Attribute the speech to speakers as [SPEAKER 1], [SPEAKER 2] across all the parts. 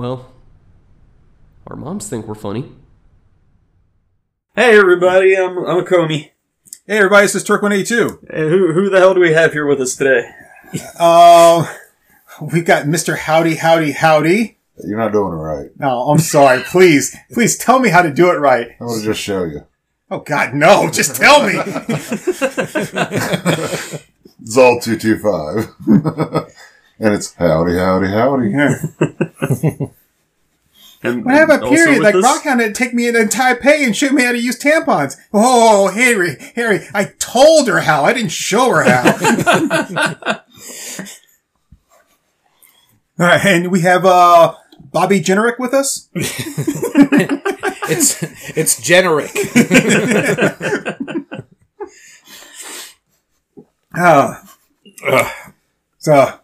[SPEAKER 1] Well, our moms think we're funny.
[SPEAKER 2] Hey everybody, I'm I'm Comey.
[SPEAKER 3] Hey everybody, this is Turk One Eighty Two.
[SPEAKER 2] Hey, who who the hell do we have here with us today?
[SPEAKER 3] Uh, we've got Mr. Howdy Howdy Howdy.
[SPEAKER 4] You're not doing it right.
[SPEAKER 3] No, I'm sorry. please, please tell me how to do it right.
[SPEAKER 4] I'm going to just show you.
[SPEAKER 3] Oh God, no! Just tell me.
[SPEAKER 4] Zol 225. and it's howdy, howdy, howdy.
[SPEAKER 2] And
[SPEAKER 3] When I have a period,
[SPEAKER 2] with
[SPEAKER 3] like
[SPEAKER 2] us-
[SPEAKER 3] Rockhound had to take me into Taipei and show me how to use tampons. Oh, Harry, Harry, I told her how. I didn't show her how. All right, and we have uh, Bobby Generic with us.
[SPEAKER 5] It's it's generic.
[SPEAKER 3] Ah. so,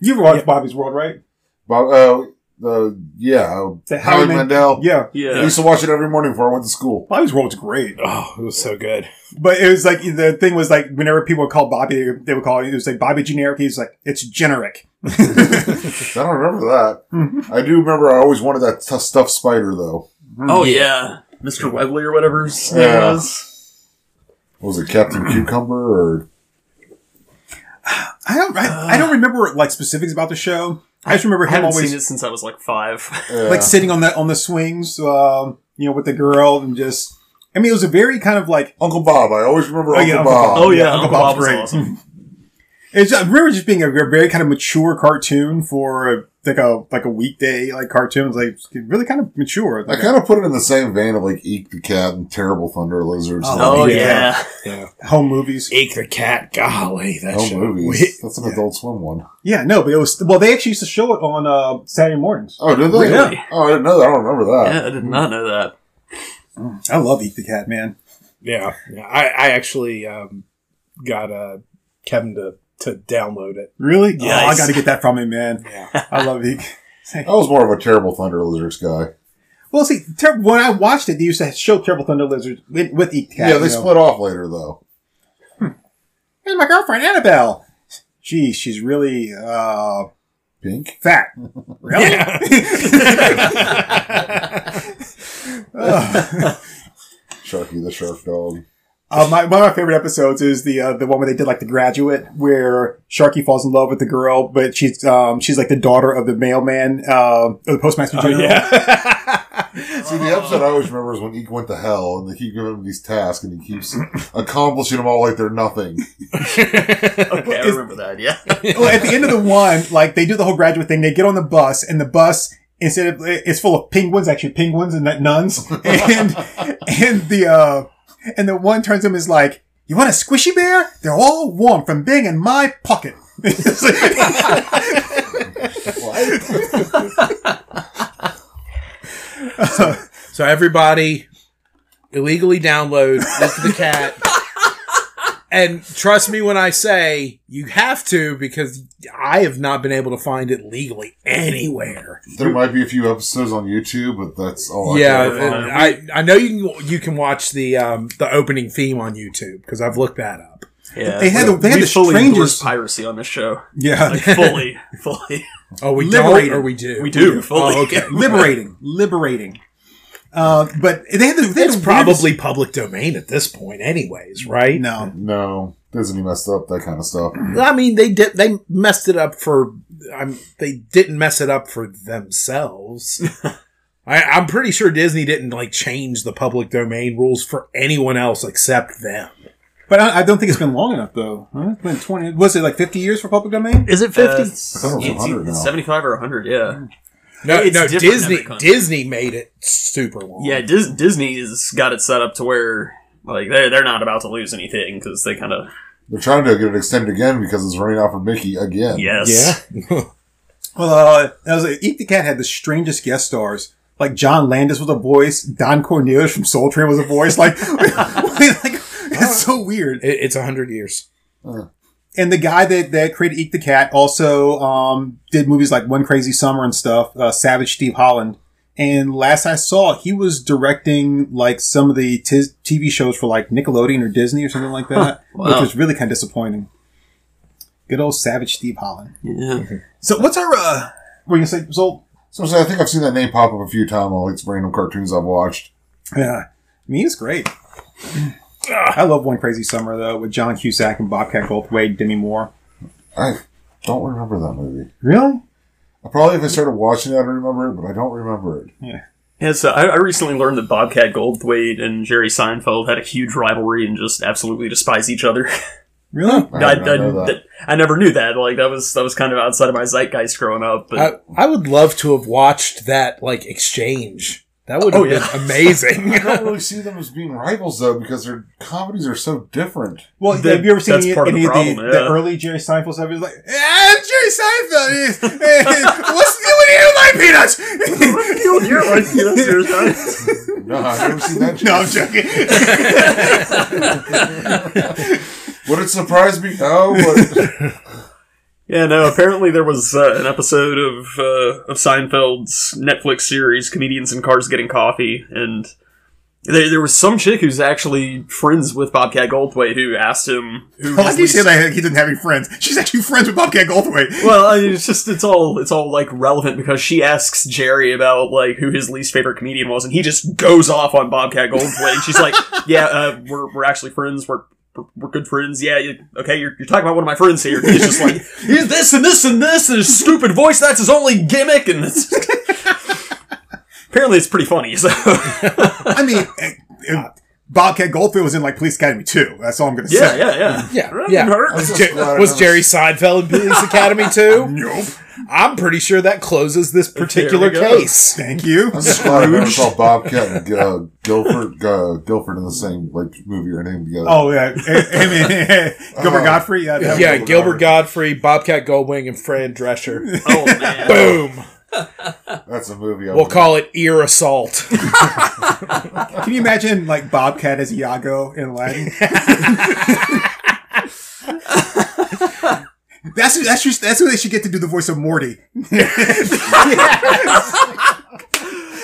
[SPEAKER 3] you've watched Bobby's World, right?
[SPEAKER 4] Bob, uh, uh, yeah.
[SPEAKER 3] The
[SPEAKER 4] Howie
[SPEAKER 3] Howie Man-
[SPEAKER 4] Mandel.
[SPEAKER 3] Yeah. Yeah.
[SPEAKER 4] I
[SPEAKER 2] yeah,
[SPEAKER 4] used to watch it every morning before I went to school.
[SPEAKER 3] Bobby's World's great.
[SPEAKER 5] Oh, it was so good.
[SPEAKER 3] But it was like, the thing was like, whenever people would call Bobby, they, they would call it, it was like Bobby Generic. He's like, it's generic.
[SPEAKER 4] I don't remember that. I do remember I always wanted that t- stuffed spider, though.
[SPEAKER 2] oh yeah, Mr. Webbly or whatever his name
[SPEAKER 4] Yeah.
[SPEAKER 2] was.
[SPEAKER 4] Was it Captain Cucumber or
[SPEAKER 3] I don't, I, I don't remember like specifics about the show. I just remember
[SPEAKER 2] I
[SPEAKER 3] him
[SPEAKER 2] haven't
[SPEAKER 3] always
[SPEAKER 2] seen it since I was like five.
[SPEAKER 4] yeah.
[SPEAKER 3] like sitting on the, on the swings, um, you know, with the girl and just, I mean, it was a very kind of like,
[SPEAKER 4] Uncle Bob? I always remember
[SPEAKER 3] Oh,
[SPEAKER 4] Uncle
[SPEAKER 3] yeah, Uncle
[SPEAKER 4] Bob.
[SPEAKER 3] Bob.
[SPEAKER 2] oh yeah,
[SPEAKER 3] Uncle
[SPEAKER 2] Uncle
[SPEAKER 3] Bob's
[SPEAKER 2] Bob was
[SPEAKER 3] great.
[SPEAKER 2] awesome.
[SPEAKER 3] it's, I remember just being a very kind of mature cartoon for a, like a, like a weekday, like cartoons, like really kind of mature.
[SPEAKER 4] I
[SPEAKER 3] Like
[SPEAKER 4] kind of put it in the same vein of like Eek the Cat and Terrible Thunder Lizards.
[SPEAKER 2] Oh
[SPEAKER 3] Yeah.
[SPEAKER 2] yeah,
[SPEAKER 5] Yeah.
[SPEAKER 3] home movies.
[SPEAKER 5] Eek the cat. Golly, that
[SPEAKER 4] Home
[SPEAKER 5] show.
[SPEAKER 4] movies. That's an Adult Swim one.
[SPEAKER 3] Yeah, no, but it was, well, they actually used to show it on, uh, Saturday mornings.
[SPEAKER 4] Oh, did they?
[SPEAKER 2] Really?
[SPEAKER 4] Oh, I didn't know that. I don't remember that.
[SPEAKER 2] yeah. I did not know that.
[SPEAKER 3] I love Eek the Cat, man.
[SPEAKER 5] Yeah, yeah. I, I actually um, got uh, Kevin to, to download it.
[SPEAKER 3] Really? Oh, I got to get that from him, man.
[SPEAKER 5] Yeah.
[SPEAKER 3] I love Eek.
[SPEAKER 4] I was more of a Terrible Thunder Lizards guy.
[SPEAKER 3] Well, see, ter- when I watched it, they used to show Terrible Thunder Lizards with, with Eek the Cat.
[SPEAKER 4] yeah, they
[SPEAKER 3] you know.
[SPEAKER 4] split off later though.
[SPEAKER 3] Here's my girlfriend, Annabelle. Gee, she's really, uh,
[SPEAKER 4] Pink.
[SPEAKER 3] fat. Really?
[SPEAKER 4] Sharky the Shark Dog.
[SPEAKER 3] Uh, my, one of my favorite episodes is the uh, the one where they did like the graduate, where Sharky falls in love with the girl, but she's um, she's like the daughter of the mailman, uh, of the postmaster general.
[SPEAKER 4] See, the episode I always remember is when Eek went to hell and they keep giving him these tasks and he keeps accomplishing them all like they're nothing.
[SPEAKER 2] Okay, I remember that. Yeah.
[SPEAKER 3] well, at the end of the one, like they do the whole graduate thing. They get on the bus, and the bus instead of it's full of penguins, actually penguins and not nuns, and and the uh and the one turns to him is like, "You want a squishy bear? They're all warm from being in my pocket." Like-
[SPEAKER 5] So everybody illegally download Look the Cat. And trust me when I say you have to because I have not been able to find it legally anywhere.
[SPEAKER 4] There might be a few episodes on YouTube, but that's all I
[SPEAKER 5] yeah,
[SPEAKER 4] can.
[SPEAKER 5] I I know you can you can watch the um the opening theme on YouTube because I've looked that up.
[SPEAKER 2] Yeah.
[SPEAKER 3] They had the- they had
[SPEAKER 2] we
[SPEAKER 3] the
[SPEAKER 2] fully
[SPEAKER 3] strangest-
[SPEAKER 2] piracy on this show.
[SPEAKER 3] yeah,
[SPEAKER 2] Like fully, fully.
[SPEAKER 5] Oh, we
[SPEAKER 3] Liberated.
[SPEAKER 5] don't or we do.
[SPEAKER 2] We do fully.
[SPEAKER 5] Oh, okay.
[SPEAKER 3] liberating, liberating. Uh, but they had the, they had
[SPEAKER 5] It's
[SPEAKER 3] the weirdest-
[SPEAKER 5] probably public domain at this point, anyways, right?
[SPEAKER 3] no.
[SPEAKER 4] No, Disney messed up that kind of stuff.
[SPEAKER 5] I mean, they did. They messed it up for. I'm. They didn't mess it up for themselves. I, I'm pretty sure Disney didn't like change the public domain rules for anyone else except them.
[SPEAKER 3] But I, I don't think it's been long enough though. Huh? It's been twenty. Was it like fifty years for public domain?
[SPEAKER 5] Is it
[SPEAKER 2] Uh,
[SPEAKER 5] 50?
[SPEAKER 2] it's,
[SPEAKER 4] I it was
[SPEAKER 2] it's
[SPEAKER 4] now.
[SPEAKER 2] 75 or 100, yeah.
[SPEAKER 5] No,
[SPEAKER 2] it's
[SPEAKER 5] no. Disney. Disney made it super long.
[SPEAKER 2] Yeah, Dis- Disney's got it set up to where, like, they're, they're not about to lose anything because they kind of,
[SPEAKER 4] They're trying to get it extended again because it's running out for Mickey again.
[SPEAKER 2] yes.
[SPEAKER 5] Yeah.
[SPEAKER 3] Well, uh, that was Eek the Cat had the strangest guest stars. Like John Landis was a voice, Don Cornelius from Soul Train was a voice. Like, like it's so weird.
[SPEAKER 5] It, it's a hundred years.
[SPEAKER 3] And the guy that that created Eek the Cat also um, did movies like One Crazy Summer and stuff. Uh, Savage Steve Holland. And last I saw, he was directing like some of the t- TV shows for like Nickelodeon or Disney or something like that, which
[SPEAKER 2] Wow.
[SPEAKER 3] was really kind of disappointing. Good old Savage Steve Holland.
[SPEAKER 2] Yeah.
[SPEAKER 3] So what's our uh what you gonna say, Zolt?
[SPEAKER 4] So I think I've seen that name pop up a few times on like random cartoons I've watched.
[SPEAKER 3] Yeah, I mean, he's great. I love One Crazy Summer though, with John Cusack and Bobcat Goldthwait, Demi Moore.
[SPEAKER 4] I don't remember that movie.
[SPEAKER 3] Really?
[SPEAKER 4] I probably if I started watching it, I'd remember it, but I don't remember it.
[SPEAKER 2] Yeah, so uh, I, I recently learned that Bobcat Goldthwait and Jerry Seinfeld had a huge rivalry and just absolutely despise each other.
[SPEAKER 3] Really?
[SPEAKER 4] I,
[SPEAKER 2] I,
[SPEAKER 4] did know
[SPEAKER 2] I-
[SPEAKER 4] that.
[SPEAKER 2] I never knew that. Like that was that was kind of outside of my zeitgeist growing up. But
[SPEAKER 5] I, I would love to have watched that like exchange. That would have
[SPEAKER 2] Oh,
[SPEAKER 5] been
[SPEAKER 2] yeah.
[SPEAKER 5] amazing.
[SPEAKER 4] I don't really see them as being rivals though, because their comedies are so different.
[SPEAKER 3] Well,
[SPEAKER 2] That-
[SPEAKER 3] have you ever seen
[SPEAKER 2] that's
[SPEAKER 3] any,
[SPEAKER 2] of
[SPEAKER 3] any
[SPEAKER 2] the
[SPEAKER 3] of the,
[SPEAKER 2] problem,
[SPEAKER 3] the
[SPEAKER 2] yeah.
[SPEAKER 3] early Jerry Seinfeld stuff? He was like, "Ah, Jerry Seinfeld. What's doing here with you, my peanuts?"
[SPEAKER 2] you're like, you know, seriously.
[SPEAKER 4] No, I've never seen that.
[SPEAKER 3] no, I'm joking.
[SPEAKER 4] Would it surprise me? No, but
[SPEAKER 2] Yeah, no. Apparently, there was uh, an episode of uh, of Seinfeld's Netflix series "Comedians in Cars Getting Coffee," and there, there was some chick who's actually friends with Bobcat Goldthwait who asked him who.
[SPEAKER 3] Why do you say that he didn't have any friends? She's actually friends with Bobcat Goldthwait.
[SPEAKER 2] Well, I mean, it's just it's all it's all like relevant because she asks Jerry about like who his least favorite comedian was, and he just goes off on Bobcat Goldthwait. and she's like, "Yeah, uh, we're we're actually friends. We're we're, good friends. Yeah, you, okay, you're, you're talking about one of my friends here." He's just like, "He's this and this and this and his stupid voice. That's his only gimmick." And it's apparently it's pretty funny. So
[SPEAKER 3] I mean, eh, eh, Bobcat Goldthwait was in like Police Academy too. That's all I'm going to
[SPEAKER 2] yeah,
[SPEAKER 3] say.
[SPEAKER 2] yeah, yeah,
[SPEAKER 5] Yeah,
[SPEAKER 2] Right,
[SPEAKER 5] yeah.
[SPEAKER 2] hurt.
[SPEAKER 5] Was, Jer- was Jerry Seinfeld in Police Academy too?
[SPEAKER 3] Nope.
[SPEAKER 5] I'm pretty sure that closes this particular
[SPEAKER 2] There go.
[SPEAKER 5] case.
[SPEAKER 3] Thank you.
[SPEAKER 4] I'm just glad I never saw Bobcat and uh, Guilford uh, Guilford in the same like movie or name together.
[SPEAKER 3] Oh yeah, I mean, Gilbert
[SPEAKER 4] Oh.
[SPEAKER 3] Gottfried. Yeah,
[SPEAKER 5] Yeah,
[SPEAKER 4] Gilbert
[SPEAKER 5] Gilbert Gottfried, Bobcat Goldthwait, and Fran Drescher.
[SPEAKER 2] Oh man.
[SPEAKER 5] Boom.
[SPEAKER 4] That's a movie. I
[SPEAKER 5] We'll
[SPEAKER 4] would-
[SPEAKER 5] call it ear assault.
[SPEAKER 3] Can you imagine like Bobcat as Iago in Aladdin? that's that's just that's who they should get to do the voice of Morty.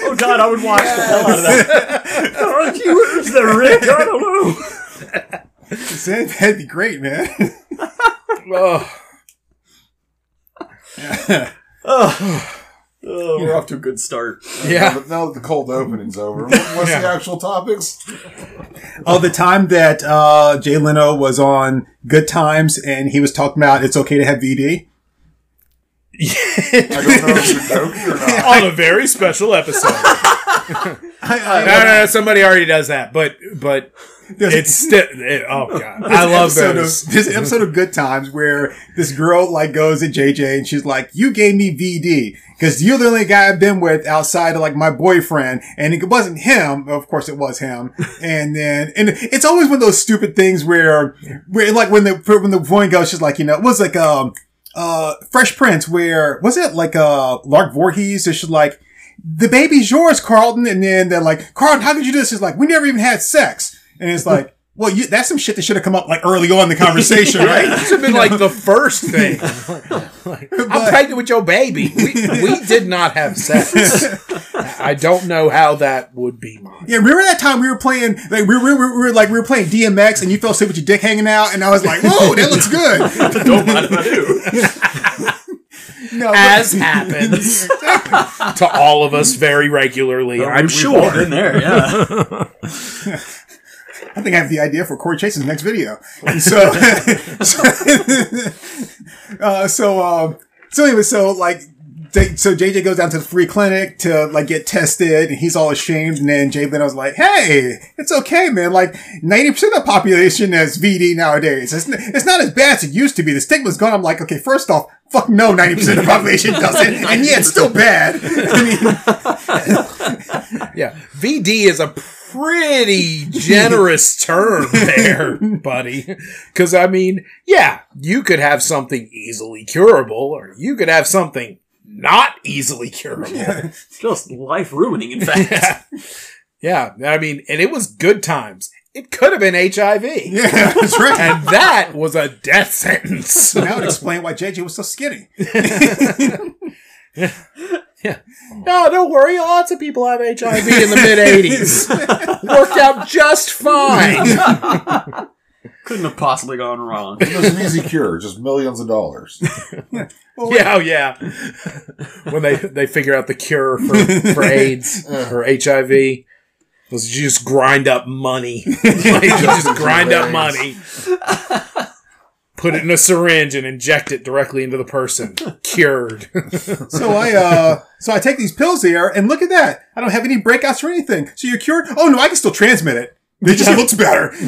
[SPEAKER 2] Oh god, I would watch the hell out of that. Aren't you where's the Rick? I don't know.
[SPEAKER 3] That'd be great, man.
[SPEAKER 5] oh,
[SPEAKER 2] Oh, oh, we're off to a good start.
[SPEAKER 5] yeah.
[SPEAKER 4] But now that the cold opening's over, what's the actual topics?
[SPEAKER 3] oh, the time that uh, Jay Leno was on Good Times and he was talking about it's okay to have VD.
[SPEAKER 4] I don't know if you're joking or not.
[SPEAKER 5] On a very special episode.
[SPEAKER 3] I, I,
[SPEAKER 5] No, no, no, somebody already does that, but but
[SPEAKER 3] there's-
[SPEAKER 5] it's still. It, oh god, I love those.
[SPEAKER 3] Of, an episode of Good Times where this girl like goes at JJ and she's like, "You gave me VD because you're the only guy I've been with outside of like my boyfriend, and it wasn't him. Of course, it was him. and then and it's always one of those stupid things where where like when the when the woman goes, she's like, you know, it was like um uh Fresh Prince where was it like uh Lark Voorhies? So she's like. The baby's yours, Carlton. And then they're like, Carlton, how could you do this? He's like, we never even had sex. And it's like, well, you, that's some shit that should have come up like early on in the conversation, right?
[SPEAKER 5] This should have been like the first thing. I'm pregnant with your baby. We, we did not have sex. I don't know how that would be mine.
[SPEAKER 3] Yeah, remember that time we were playing, like, we were, we were, we were like, we were playing DMX and you fell asleep with your dick hanging out and I was like, whoa, that looks good.
[SPEAKER 2] Don't mind if I do.
[SPEAKER 3] No, but-
[SPEAKER 5] As happens to all of us very regularly, I'm
[SPEAKER 2] We've all
[SPEAKER 5] sure.
[SPEAKER 2] been there. Yeah.
[SPEAKER 3] I think I have the idea for Corey Chase's next video. So, so, uh, so, um, so anyway, so like, so JJ goes down to the free clinic to like get tested and he's all ashamed. And then Jay Leno's like, Hey, it's okay, man. Like 90% of the population has VD nowadays. It's, it's not as bad as it used to be. The stigma's gone. I'm like, okay, first off, fuck no, 90% of the population doesn't. And yeah, it's still bad. I mean,
[SPEAKER 5] Yeah. VD is a pretty generous term there, buddy. Cause I mean, yeah, you could have something easily curable or you could have something not easily curable.
[SPEAKER 2] Just life ruining, in fact.
[SPEAKER 5] yeah. I mean, and it was good times. It could have been HIV.
[SPEAKER 3] yeah, that's right.
[SPEAKER 5] And that was a death sentence.
[SPEAKER 3] Now it explained why JJ was so skinny. Oh.
[SPEAKER 5] No, don't worry. Lots of people have HIV in the mid 80s. Worked out just fine.
[SPEAKER 2] Couldn't have possibly gone wrong.
[SPEAKER 4] It was an easy cure, just millions of dollars.
[SPEAKER 5] Yeah, oh yeah. when they they figure out the cure for, for AIDS uh. or HIV, was you just grind up money. like you just grind up money, put it in a syringe, and inject it directly into the person. Cured.
[SPEAKER 3] So I, uh, so I take these pills here, and look at that. I don't have any breakouts or anything. So you're cured? Oh no, I can still transmit it. It just looks better.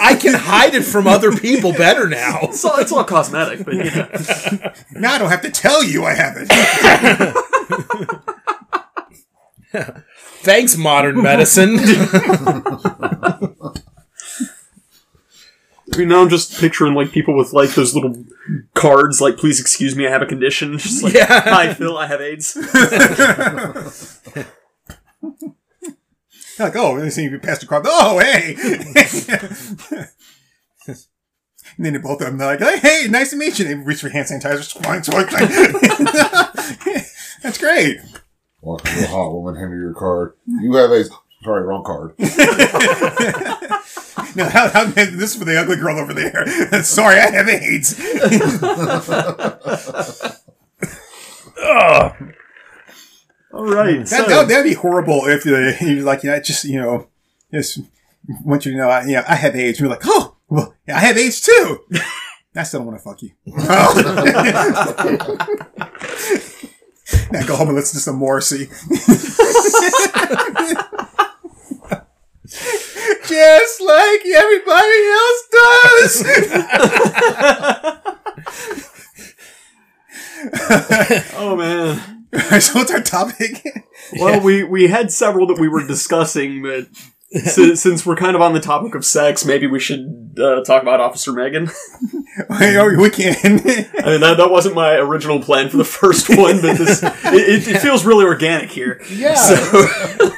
[SPEAKER 5] I can hide it from other people better now.
[SPEAKER 2] It's all, it's all cosmetic, but yeah.
[SPEAKER 3] now I don't have to tell you I have it.
[SPEAKER 5] Thanks, modern medicine.
[SPEAKER 2] I mean, now I'm just picturing like people with like those little cards, like "Please excuse me, I have a condition." Just like,
[SPEAKER 5] Yeah.
[SPEAKER 2] "Hi, Phil, I have AIDS."
[SPEAKER 3] like, oh, they see you pass the card. Oh, hey. and then they both of them they're like, hey, nice to meet you. They reach for hand sanitizer. That's great.
[SPEAKER 4] Walk into a hot woman, hand her your card. You have AIDS. Sorry, wrong card.
[SPEAKER 3] Now, how, how, this is for the ugly girl over there. Sorry, I have AIDS.
[SPEAKER 2] All right,
[SPEAKER 3] That,
[SPEAKER 2] so
[SPEAKER 3] that, that'd be horrible if uh, you like, you know, just, you know, just want you to know, I, you know, I have AIDS. You're like, oh, well, yeah, I have AIDS too. I still don't want to fuck you. now go home and listen to some Morrissey. Just like everybody else does.
[SPEAKER 2] oh man.
[SPEAKER 3] so what's our topic?
[SPEAKER 2] Well, we we had several that we were discussing, but si- since we're kind of on the topic of sex, maybe we should uh, talk about Officer Megan.
[SPEAKER 3] we can.
[SPEAKER 2] I mean, that, that wasn't my original plan for the first one, but this it, it, it feels really organic here.
[SPEAKER 5] Yeah.
[SPEAKER 2] So,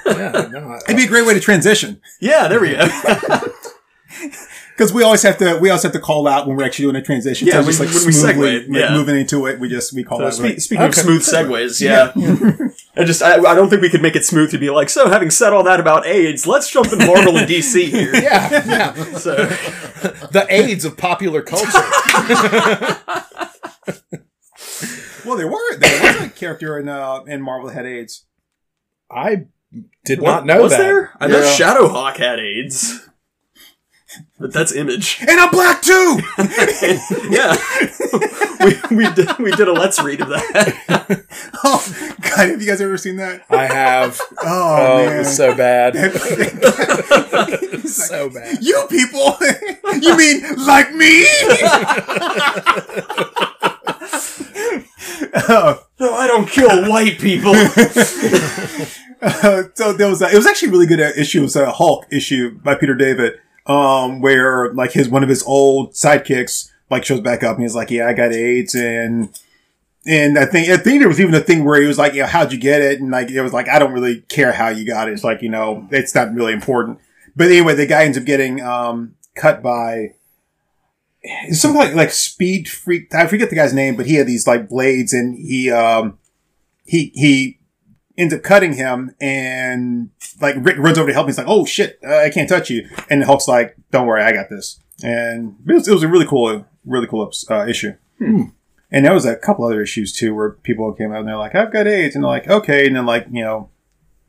[SPEAKER 5] yeah, no,
[SPEAKER 3] It'd be a great way to transition.
[SPEAKER 2] yeah, there we go.
[SPEAKER 3] Because we always have to, we always have to call out when we're actually doing a transition.
[SPEAKER 2] Yeah,
[SPEAKER 3] So just like
[SPEAKER 2] when we
[SPEAKER 3] smoothly,
[SPEAKER 2] segue,
[SPEAKER 3] like,
[SPEAKER 2] yeah.
[SPEAKER 3] moving into it, we just we call
[SPEAKER 2] So
[SPEAKER 3] out.
[SPEAKER 2] spe-
[SPEAKER 3] like,
[SPEAKER 2] speaking of smooth segues, yeah. I just I, I don't think we could make it smooth to be like, so having said all that about AIDS, let's jump into Marvel and DC here.
[SPEAKER 5] yeah, yeah.
[SPEAKER 2] So
[SPEAKER 5] The AIDS of popular culture.
[SPEAKER 3] well, there were there was a character in uh, in Marvel that had AIDS.
[SPEAKER 5] I did
[SPEAKER 2] what,
[SPEAKER 5] not know
[SPEAKER 2] was
[SPEAKER 5] that.
[SPEAKER 2] there? I know
[SPEAKER 4] Yeah.
[SPEAKER 2] Shadowhawk had AIDS. But that's image.
[SPEAKER 3] And I'm black too.
[SPEAKER 2] yeah. we, we did we did a let's read of that.
[SPEAKER 3] oh God, have you guys ever seen that?
[SPEAKER 5] I have.
[SPEAKER 3] Oh,
[SPEAKER 5] Oh, it
[SPEAKER 3] man,
[SPEAKER 5] was so bad. so bad.
[SPEAKER 3] you people, you mean like me? Oh,
[SPEAKER 2] No, I don't kill white people.
[SPEAKER 3] Uh, so there was a, it was actually a really good uh, issue. It was a Hulk issue by Peter David, um, where like his one of his old sidekicks like shows back up and he's like, "Yeah, I got AIDS," and and I think I think there was even a thing where he was like, "You know, how'd you get it?" And like it was like, "I don't really care how you got it. It's like you know, it's not really important." But anyway, the guy ends up getting um, cut by. Something like like Speed Freek. I forget the guy's name, but he had these like blades, and he um he he ends up cutting him and like Rick runs over to help him. He's like, "Oh shit, uh, I can't touch you." And Hulk's like, "Don't worry, I got this." And it was, it was a really cool, really cool uh, issue. And there was a couple other issues too where people came out and they're like, "I've got AIDS," and they're like, "Okay," and then like you know,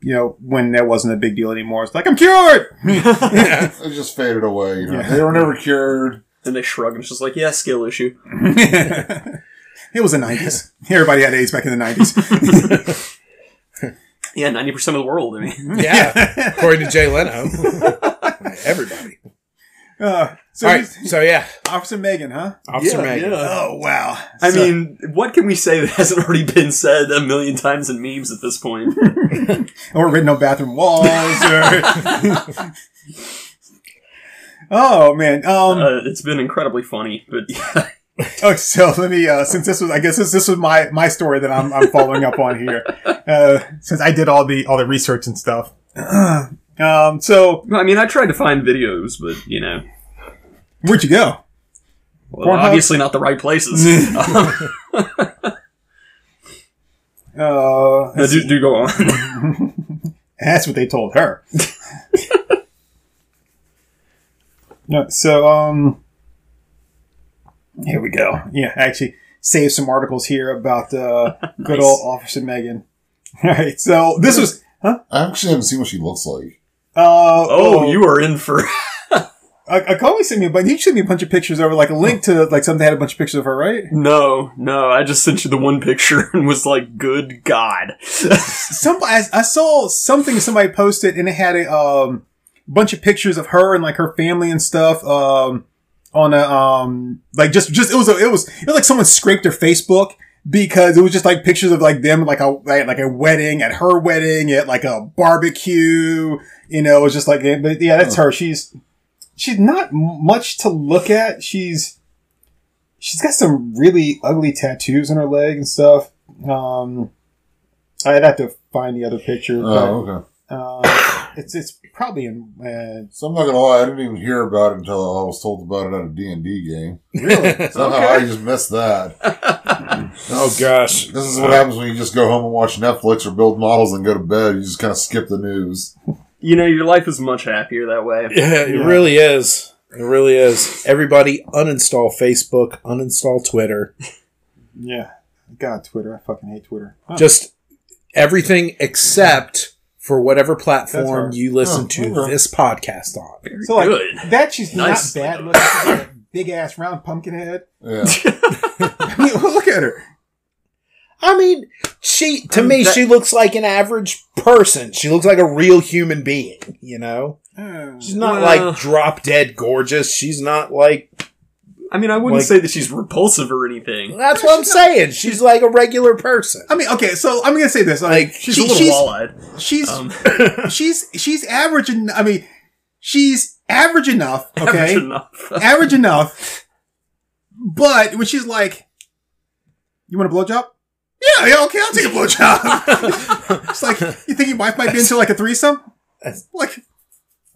[SPEAKER 3] you know, when that wasn't a big deal anymore, it's like, "I'm cured."
[SPEAKER 4] It just faded away. You know,
[SPEAKER 3] Yeah.
[SPEAKER 4] they were never cured.
[SPEAKER 2] and they shrug and it's just like, yeah, skill issue.
[SPEAKER 3] it was the '90s. Everybody had AIDS back in the '90s.
[SPEAKER 2] Yeah, ninety percent of the world. I mean,
[SPEAKER 5] Yeah. According to Jay Leno. Everybody.
[SPEAKER 3] Uh, so,
[SPEAKER 5] All right. So, yeah.
[SPEAKER 3] Officer Megan, huh?
[SPEAKER 5] Officer
[SPEAKER 2] Yeah,
[SPEAKER 5] Megan.
[SPEAKER 2] yeah.
[SPEAKER 3] Oh wow!
[SPEAKER 2] I
[SPEAKER 3] So-
[SPEAKER 2] mean, what can we say that hasn't already been said a million times in memes at this point?
[SPEAKER 3] or written on bathroom walls. Or... oh man. Um.
[SPEAKER 2] uh, it's been incredibly funny, but yeah.
[SPEAKER 3] oh, so let me. Uh, since this was, I guess this, this was my my story that I'm I'm following up on here. Uh, since I did all the all the research and stuff. um. So
[SPEAKER 2] I mean, I tried to find videos, but you know,
[SPEAKER 3] where'd you go?
[SPEAKER 2] well,
[SPEAKER 3] Pornhub?
[SPEAKER 2] obviously not the right places.
[SPEAKER 3] Uh.
[SPEAKER 2] Uh, do, do go on.
[SPEAKER 3] That's what they told her. No, so um, here we go. Yeah, actually, save some articles here about uh, good old Officer Megan. All right, so this was. Huh?
[SPEAKER 4] I actually haven't seen what she looks like.
[SPEAKER 3] Uh,
[SPEAKER 2] Oh, you are in for.
[SPEAKER 3] A, a Kobe sent me, but he sent me a bunch of pictures over, like a link to like something that had a bunch of pictures of her, right?
[SPEAKER 2] no, no. I just sent you the one picture and was like, "Good God."
[SPEAKER 3] Some I, I saw something somebody posted, and it had a um bunch of pictures of her and like her family and stuff. Um, on a um like just just it was a, it was it was like someone scraped their Facebook because it was just like pictures of like them like a like, a wedding at her wedding at like a barbecue. You know, it was just like but yeah, that's her. She's she's not much to look at. She's she's got some really ugly tattoos on her leg and stuff. Um, I'd have to find the other picture.
[SPEAKER 4] Oh, okay.
[SPEAKER 3] uh, it's it's probably in. Uh,
[SPEAKER 4] So I'm not gonna lie, I didn't even hear about it until I was told about it at a D&D game.
[SPEAKER 3] really?
[SPEAKER 4] Somehow I just missed that.
[SPEAKER 5] oh gosh.
[SPEAKER 4] This is what happens when you just go home and watch Netflix or build models and go to bed. You just kind of skip the news.
[SPEAKER 2] You know, your life is much happier that way.
[SPEAKER 5] Yeah, it
[SPEAKER 3] Yeah.
[SPEAKER 5] really is. It really is. Everybody uninstall Facebook, uninstall Twitter.
[SPEAKER 3] yeah. God, Twitter. I fucking hate Twitter. Huh.
[SPEAKER 5] Just everything except for whatever platform you listen
[SPEAKER 4] Oh,
[SPEAKER 5] to
[SPEAKER 4] okay.
[SPEAKER 5] this podcast on.
[SPEAKER 2] Very
[SPEAKER 3] So like
[SPEAKER 2] good.
[SPEAKER 3] that, she's
[SPEAKER 2] Nice.
[SPEAKER 3] not bad looking. She's got a Big ass round pumpkin head.
[SPEAKER 4] Yeah.
[SPEAKER 3] I mean, look at her.
[SPEAKER 5] I mean, she to
[SPEAKER 2] Um,
[SPEAKER 5] me
[SPEAKER 2] that-
[SPEAKER 5] she looks like an average person. She looks like a real human being, you know?
[SPEAKER 3] Uh,
[SPEAKER 5] She's not
[SPEAKER 2] Well-
[SPEAKER 5] like drop dead gorgeous. She's not like
[SPEAKER 2] I mean, I wouldn't
[SPEAKER 5] Like-
[SPEAKER 2] say that she's repulsive or anything.
[SPEAKER 5] That's what I'm saying. She's like a regular person.
[SPEAKER 3] I mean, okay, so I'm gonna say this. Like,
[SPEAKER 2] She's
[SPEAKER 3] she-
[SPEAKER 2] a little
[SPEAKER 3] she's,
[SPEAKER 2] wall-eyed.
[SPEAKER 3] she's
[SPEAKER 2] Um,
[SPEAKER 3] she's she's average. En- I mean, she's average enough. Okay,
[SPEAKER 2] average enough.
[SPEAKER 3] average enough. But when she's like, "You want a blowjob?" Yeah, yeah, okay, I'll take a blowjob. it's like you think your wife might be into like a threesome. Like,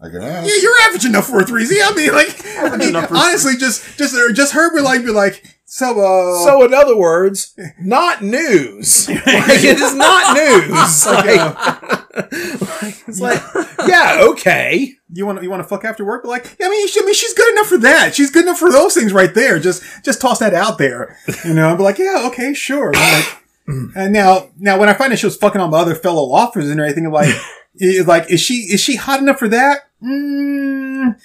[SPEAKER 4] I can ask.
[SPEAKER 3] yeah, you're average enough for a threesome. I mean, like, I mean, honestly, just just just her be like, be like, so, uh,
[SPEAKER 5] So, in other words, not news. Like, it is not news. Like, like, it's like, yeah, okay.
[SPEAKER 3] you want you want to fuck after work? But like, I mean, she, I mean, she's good enough for that. She's good enough for those things right there. Just just toss that out there, you know. But like, yeah, okay, sure. Like, and now now when I find out she was fucking all my other fellow officers and everything, I'm like, is like, is she is she hot enough for that? Mm,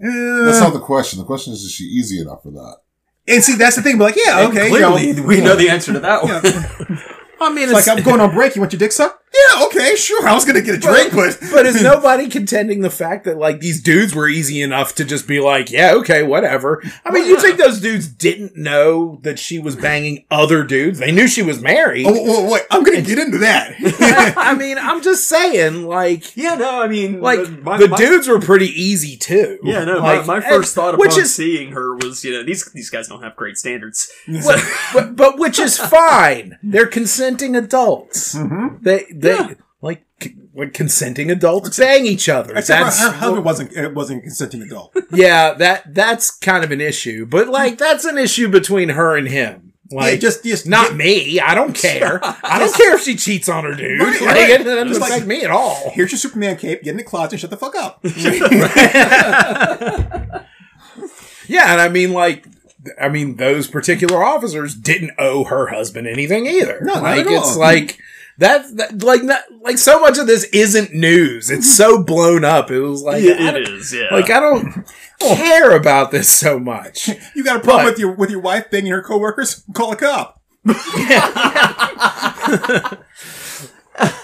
[SPEAKER 4] That's
[SPEAKER 3] uh,
[SPEAKER 4] not the question. The question is, is she easy enough for that?
[SPEAKER 3] and see, that's the thing. But like, yeah,
[SPEAKER 2] And
[SPEAKER 3] okay, you know,
[SPEAKER 2] clearly, we know the answer to that one.
[SPEAKER 3] Yeah.
[SPEAKER 5] I mean,
[SPEAKER 3] It's
[SPEAKER 5] it's,
[SPEAKER 3] like I'm going on break. You want your dick sucked? Yeah, okay, sure. I was gonna get a drink, but
[SPEAKER 5] but is nobody contending the fact that like these dudes were easy enough to just be like, yeah, okay, whatever. I mean, you think those dudes didn't know that she was banging other dudes? They knew she was married.
[SPEAKER 3] Oh, wait, wait, I'm gonna get into that.
[SPEAKER 5] I mean, I'm just saying, like,
[SPEAKER 2] yeah, no, I mean,
[SPEAKER 5] like
[SPEAKER 2] my-
[SPEAKER 5] the
[SPEAKER 2] my-
[SPEAKER 5] dudes were pretty easy too.
[SPEAKER 2] Yeah, no.
[SPEAKER 5] Like,
[SPEAKER 2] my, my first thought
[SPEAKER 5] which
[SPEAKER 2] upon
[SPEAKER 5] is
[SPEAKER 2] seeing her was, you know, these these guys don't have great standards.
[SPEAKER 5] but, but, but which is fine. They're consenting adults.
[SPEAKER 3] Mhm.
[SPEAKER 5] They they like c- like consenting adults bang each other.
[SPEAKER 3] Except
[SPEAKER 5] That's
[SPEAKER 3] for her husband wasn't it wasn't a consenting adult.
[SPEAKER 5] yeah, that that's kind of an issue. But like that's an issue between her and him. Like
[SPEAKER 3] yeah, just just
[SPEAKER 5] not me. I don't care. I don't care if she cheats on her dude.
[SPEAKER 3] Right,
[SPEAKER 5] like,
[SPEAKER 3] right.
[SPEAKER 5] It doesn't
[SPEAKER 3] Just
[SPEAKER 5] affect
[SPEAKER 3] like-
[SPEAKER 5] me at all.
[SPEAKER 3] Here's your Superman cape. Get in the closet and shut the fuck up.
[SPEAKER 5] Yeah, and I mean like I mean those particular officers didn't owe her husband anything either.
[SPEAKER 3] No, not
[SPEAKER 5] like it's like that, that like not, like so much of this isn't news. It's so blown up. It was like
[SPEAKER 2] It-
[SPEAKER 5] I don't-
[SPEAKER 2] yeah.
[SPEAKER 5] Like I don't care about this so much.
[SPEAKER 3] you got a problem
[SPEAKER 5] But-
[SPEAKER 3] with your with your wife banging her coworkers? Call a cop.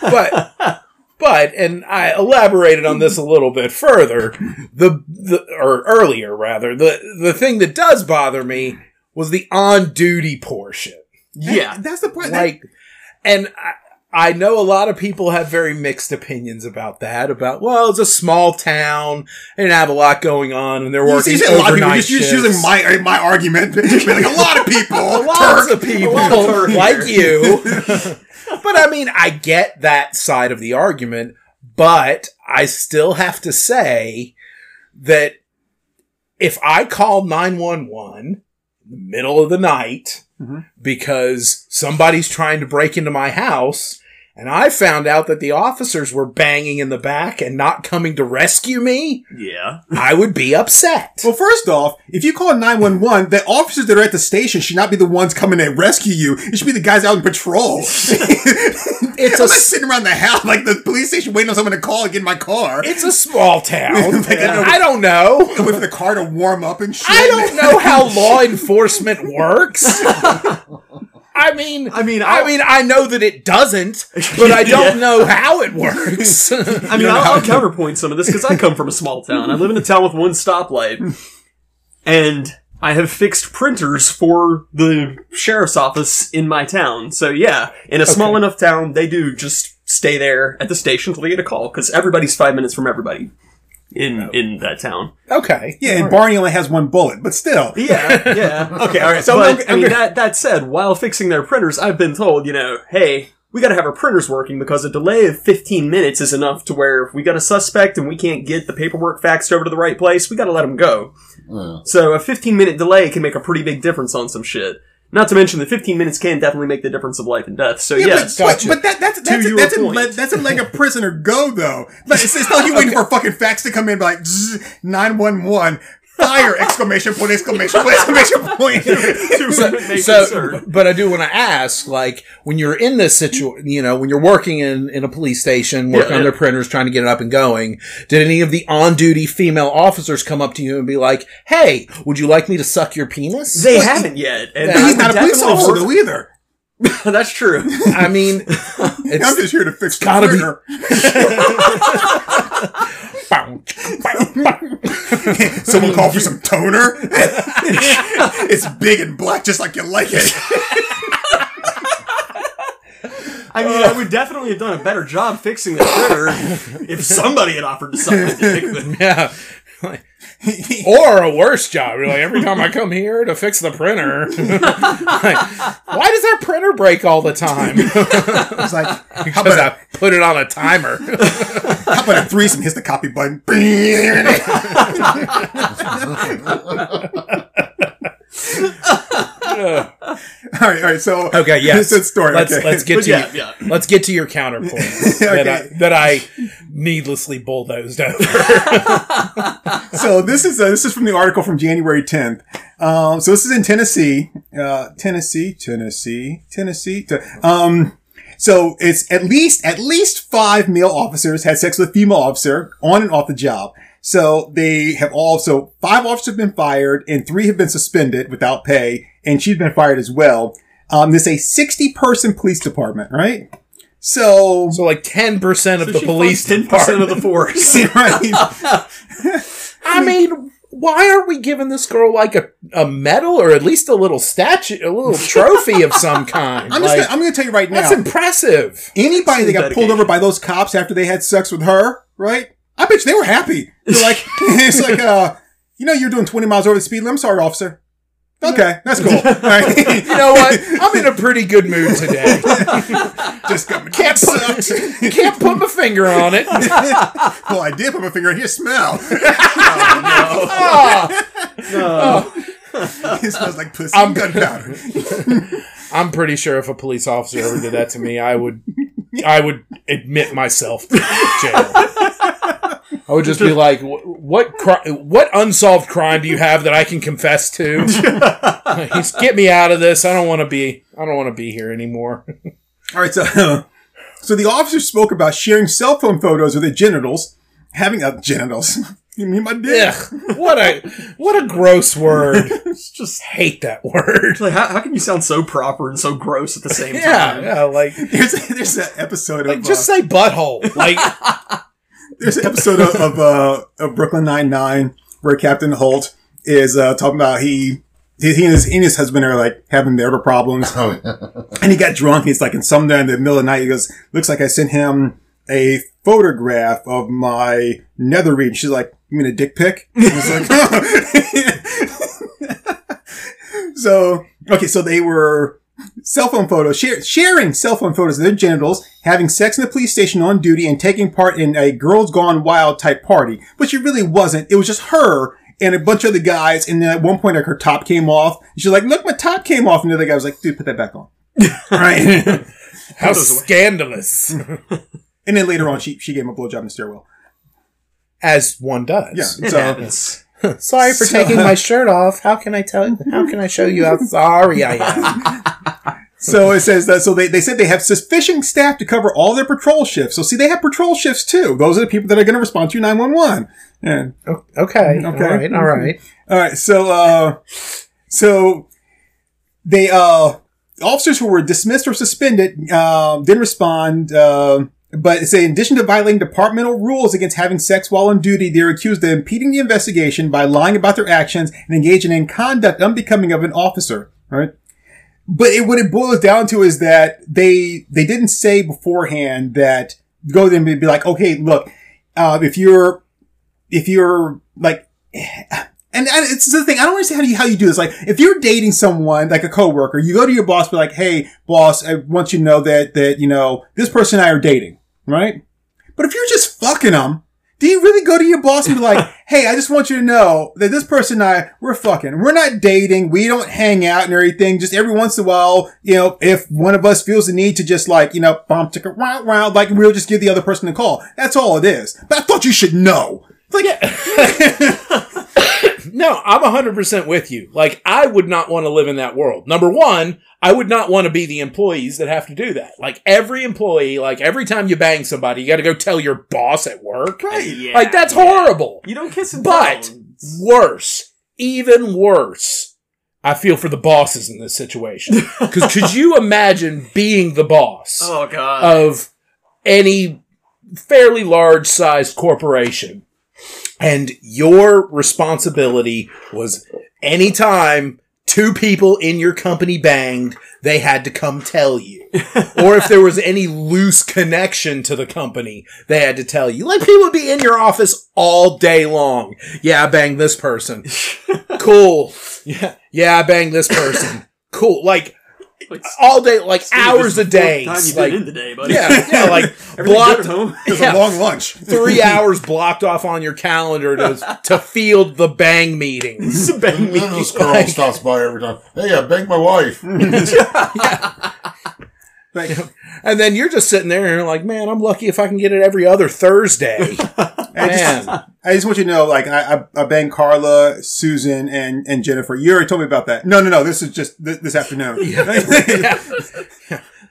[SPEAKER 5] but but and I elaborated on this a little bit further. The the or earlier rather the the thing that does bother me was the on duty portion.
[SPEAKER 2] yeah.
[SPEAKER 3] that's the point. That-
[SPEAKER 5] Like, and I, I know a lot of people have very mixed opinions about that. About well, it's a small town, they didn't have a lot going on, and they're
[SPEAKER 3] you
[SPEAKER 5] working
[SPEAKER 3] see, a lot of people
[SPEAKER 5] overnight
[SPEAKER 3] just, just using my my argument. like a lot of people.
[SPEAKER 5] Lots of people
[SPEAKER 2] lot of Turk
[SPEAKER 5] like you. but I mean, I get that side of the argument, but I still have to say that if I call 911 in the middle of the night
[SPEAKER 3] Mhm.
[SPEAKER 5] because somebody's trying to break into my house and I found out that the officers were banging in the back and not coming to rescue me,
[SPEAKER 2] Yeah.
[SPEAKER 5] I would be upset.
[SPEAKER 3] Well, first off, if you call 911, the officers that are at the station should not be the ones coming to rescue you. It should be the guys out in patrol.
[SPEAKER 5] It's
[SPEAKER 3] I'm
[SPEAKER 5] a
[SPEAKER 3] not sitting around the house like the police station waiting on someone to call and get in my car.
[SPEAKER 5] it's a small town.
[SPEAKER 3] Like, I know-
[SPEAKER 5] I don't know.
[SPEAKER 3] Wait for the car to warm up and shit.
[SPEAKER 5] I don't know how law enforcement works. I mean,
[SPEAKER 2] I mean,
[SPEAKER 5] I
[SPEAKER 2] I'll-
[SPEAKER 5] mean, I know that it doesn't, but I don't know how it works.
[SPEAKER 2] I mean, I'll, I'll counterpoint some of this because I come from a small town. I live in a town with one stoplight, and I have fixed printers for the sheriff's office in my town. So yeah, in a small enough town, they do just stay there at the station until they get a call because everybody's five minutes from everybody in in that town.
[SPEAKER 5] okay,
[SPEAKER 3] Yeah, and Barney only has one bullet, but still.
[SPEAKER 2] Yeah, yeah. Okay, all right.
[SPEAKER 3] So
[SPEAKER 2] So,
[SPEAKER 3] I'm
[SPEAKER 2] but,
[SPEAKER 3] gonna-
[SPEAKER 2] I mean,
[SPEAKER 3] I'm
[SPEAKER 2] that that said, while fixing their printers, I've been told, you know, hey, we got to have our printers working because a delay of 15 minutes is enough to where if we got a suspect and we can't get the paperwork faxed over to the right place, we got to let them go.
[SPEAKER 4] Yeah.
[SPEAKER 2] So a 15 minute delay can make a pretty big difference on some shit. Not to mention the 15 minutes can definitely make the difference of life and death. So
[SPEAKER 3] Yeah,
[SPEAKER 2] yes,
[SPEAKER 3] but,
[SPEAKER 5] gotcha.
[SPEAKER 3] but that, that's that's
[SPEAKER 2] your
[SPEAKER 3] that's, a,
[SPEAKER 2] point.
[SPEAKER 3] that's a leg a prisoner go though. Like, it's, it's not like you waiting for fucking fax to come in like nine one one fire exclamation point exclamation point exclamation point.
[SPEAKER 2] Make
[SPEAKER 5] so, but I do want to ask, like, when you're in this situation, you know, when you're working in, in a police station, working
[SPEAKER 2] Yeah,
[SPEAKER 5] on
[SPEAKER 2] yeah.
[SPEAKER 5] their printers, trying to get it up and going, did any of the on-duty female officers come up to you and be like, hey, would you like me to suck your penis?
[SPEAKER 2] they haven't yet. And
[SPEAKER 5] But
[SPEAKER 3] But he's not a police
[SPEAKER 2] definitely
[SPEAKER 3] officer though either.
[SPEAKER 2] That's true.
[SPEAKER 5] I mean,
[SPEAKER 3] I'm just here to fix the
[SPEAKER 5] gotta be-
[SPEAKER 3] Someone call for some toner. it's big and black, just like you like it.
[SPEAKER 2] I mean, I would definitely have done a better job fixing the printer if somebody had offered to suck my dick. But
[SPEAKER 5] yeah. or a worse job. You're like every time I come here to fix the printer, like, why does our printer break all the time?
[SPEAKER 3] It's like, how about,
[SPEAKER 5] I put it on a timer.
[SPEAKER 3] how about a threesome? Hits the copy button. all right, all right. So
[SPEAKER 5] Okay, yes.
[SPEAKER 3] This story.
[SPEAKER 5] Let's
[SPEAKER 3] okay.
[SPEAKER 5] let's get
[SPEAKER 2] But
[SPEAKER 5] to
[SPEAKER 2] yeah,
[SPEAKER 5] your,
[SPEAKER 2] yeah.
[SPEAKER 5] let's get to your counterpoint that I that I needlessly bulldozed over.
[SPEAKER 3] so this is uh, this is from the article from January 10th. Um, so this is in Tennessee, uh, Tennessee, Tennessee, Tennessee. Te- um, so it's at least at least five male officers had sex with a female officer on and off the job. So they have all so five officers have been fired and three have been suspended without pay, and she's been fired as well. Um, this is a 60 person police department, right? So,
[SPEAKER 5] So like ten percent of
[SPEAKER 2] So
[SPEAKER 5] the police
[SPEAKER 2] ten percent of the force.
[SPEAKER 3] right.
[SPEAKER 5] I mean, why aren't we giving this girl like a, a medal or at least a little statue, a little trophy of some kind?
[SPEAKER 3] I'm just
[SPEAKER 5] Like,
[SPEAKER 3] gonna, I'm going to tell you right now.
[SPEAKER 5] that's impressive.
[SPEAKER 3] anybody that got pulled over by those cops after they had sex with her, right? I bet you they were happy. They're like, it's like, uh, you know, you're doing 20 miles over the speed limit. Sorry, officer. Okay, that's cool. Right.
[SPEAKER 5] You know what? I'm in a pretty good mood today.
[SPEAKER 3] Just got my
[SPEAKER 5] Can't
[SPEAKER 3] cat sucked.
[SPEAKER 5] put, can't put my finger on it.
[SPEAKER 3] well, I did put my finger in here. Smell.
[SPEAKER 5] Ah,
[SPEAKER 3] it smells like pussy
[SPEAKER 5] I'm-
[SPEAKER 3] gunpowder.
[SPEAKER 5] I'm pretty sure if a police officer ever did that to me, I would, I would admit myself to jail. I would just be like, "What, cri- what unsolved crime do you have that I can confess to? Just get me out of this. I don't want to be. I don't want to be here anymore."
[SPEAKER 3] All right, so so the officer spoke about sharing cell phone photos of their genitals, having uh, genitals. you mean my dick?
[SPEAKER 5] Ugh, what a what a gross word.
[SPEAKER 2] just
[SPEAKER 5] Hate that word.
[SPEAKER 2] like how, how can you sound so proper and so gross at the same
[SPEAKER 5] Yeah,
[SPEAKER 2] time?
[SPEAKER 5] yeah. Like,
[SPEAKER 3] There's there's an episode
[SPEAKER 5] like
[SPEAKER 3] of
[SPEAKER 5] just
[SPEAKER 3] uh,
[SPEAKER 5] say butthole. Like,
[SPEAKER 3] there's an episode of of, uh, of Brooklyn Nine Nine where Captain Holt is uh, talking about he. He he and, his, he and his husband are like having marital problems,
[SPEAKER 4] Oh, yeah.
[SPEAKER 3] and he got drunk. He's like, and sometime in the middle of the night, he goes, "Looks like I sent him a photograph of my nether region." She's like, "You mean a dick pic?" Like, so okay, so they were cell phone photos, share, sharing cell phone photos of their genitals, having sex in the police station on duty, and taking part in a girls gone wild type party. But she really wasn't. It was just her and a bunch of other guys. And then at one point, like her top came off. She's like, "Look, my top came off." And the other guy was like, "Dude, put that back on." right?
[SPEAKER 5] How scandalous.
[SPEAKER 3] And then later on, she she gave him a blowjob in the stairwell.
[SPEAKER 5] As one does.
[SPEAKER 3] Yeah. So-.
[SPEAKER 5] Sorry for
[SPEAKER 3] So-
[SPEAKER 5] taking my shirt off. How can I tell how can I show you how sorry I am?
[SPEAKER 3] So it says that. So they, they said they have sufficient staff to cover all their patrol shifts. So see, they have patrol shifts too. Those are the people that are going to respond to nine one one. And
[SPEAKER 5] Okay.
[SPEAKER 3] Okay.
[SPEAKER 5] right. All right.
[SPEAKER 3] All right, so uh, so they uh, officers who were dismissed or suspended uh, didn't respond. Uh, but say in addition to violating departmental rules against having sex while on duty, they're accused of impeding the investigation by lying about their actions and engaging in conduct unbecoming of an officer. Right. But it, what it boils down to is that they they didn't say beforehand that go to them and be like, okay, look, uh, if you're if you're like and, and it's the thing. I don't understand how you, how you do this. Like, if you're dating someone, like a coworker, you go to your boss, be like, "Hey, boss, I want you to know that that you know this person and I are dating, right?" But if you're just fucking them, do you really go to your boss and be like, "Hey, I just want you to know that this person and I we're fucking. We're not dating. We don't hang out and everything. Just every once in a while, you know, if one of us feels the need to just like you know, bump tick round round, like we'll just give the other person a call. That's all it is. But I thought you should know." Like,
[SPEAKER 5] No, I'm 100% with you. Like, I would not want to live in that world. Number one, I would not want to be the employees that have to do that. Like, every employee, like, every time you bang somebody, you got to go tell your boss at work.
[SPEAKER 3] Right.
[SPEAKER 2] Yeah,
[SPEAKER 5] Like, that's
[SPEAKER 2] yeah.
[SPEAKER 5] horrible.
[SPEAKER 2] You don't kiss and
[SPEAKER 5] But
[SPEAKER 2] tell.
[SPEAKER 5] worse, even worse, I feel for the bosses in this situation. Because could you imagine being the boss
[SPEAKER 2] Oh god.
[SPEAKER 5] of any fairly large sized corporation and your responsibility was anytime two people in your company banged, they had to come tell you. or if there was any loose connection to the company, they had to tell you. Like people would be in your office all day long. Yeah, I banged this person. cool. Yeah, yeah, I banged this person. Cool. Like
[SPEAKER 2] Like,
[SPEAKER 5] all day, like
[SPEAKER 2] Steve,
[SPEAKER 5] hours a
[SPEAKER 2] is the fourth
[SPEAKER 5] day.
[SPEAKER 2] Time you've
[SPEAKER 5] Like,
[SPEAKER 2] been in today, buddy.
[SPEAKER 5] yeah, yeah, like blocked
[SPEAKER 2] home?
[SPEAKER 3] it was
[SPEAKER 5] Yeah.
[SPEAKER 3] a long lunch.
[SPEAKER 5] three hours blocked off on your calendar to to field the bang meetings.
[SPEAKER 2] This is bang
[SPEAKER 4] And then
[SPEAKER 2] me.
[SPEAKER 4] this girl
[SPEAKER 5] like-
[SPEAKER 4] stops by every time. Hey, I banged my wife.
[SPEAKER 3] Like,
[SPEAKER 5] And then you're just sitting there and you're like, man, I'm lucky if I can get it every other Thursday.
[SPEAKER 3] I just, I just want you to know, like, I, I, I banged Carla, Susan, and, and Jennifer. You already told me about that. No, no, no. This is just this, this afternoon.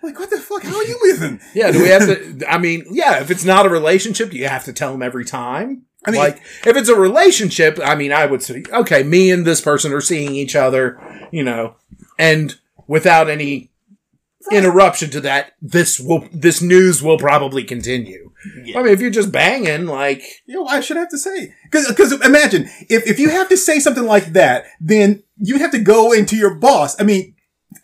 [SPEAKER 3] like, what the fuck? How are you living?
[SPEAKER 5] Yeah, do we have to? I mean, yeah, if it's not a relationship, do you have to tell them every time?
[SPEAKER 3] I mean-
[SPEAKER 5] like, if it's a relationship, I mean, I would say, okay, me and this person are seeing each other, you know, and without any interruption to that, this will, this news will probably continue.
[SPEAKER 2] Yeah.
[SPEAKER 5] I mean, if you're just banging, like,
[SPEAKER 3] You know, I should have to say. Cause, cause imagine, if, if you have to say something like that, then you have to go into your boss. I mean,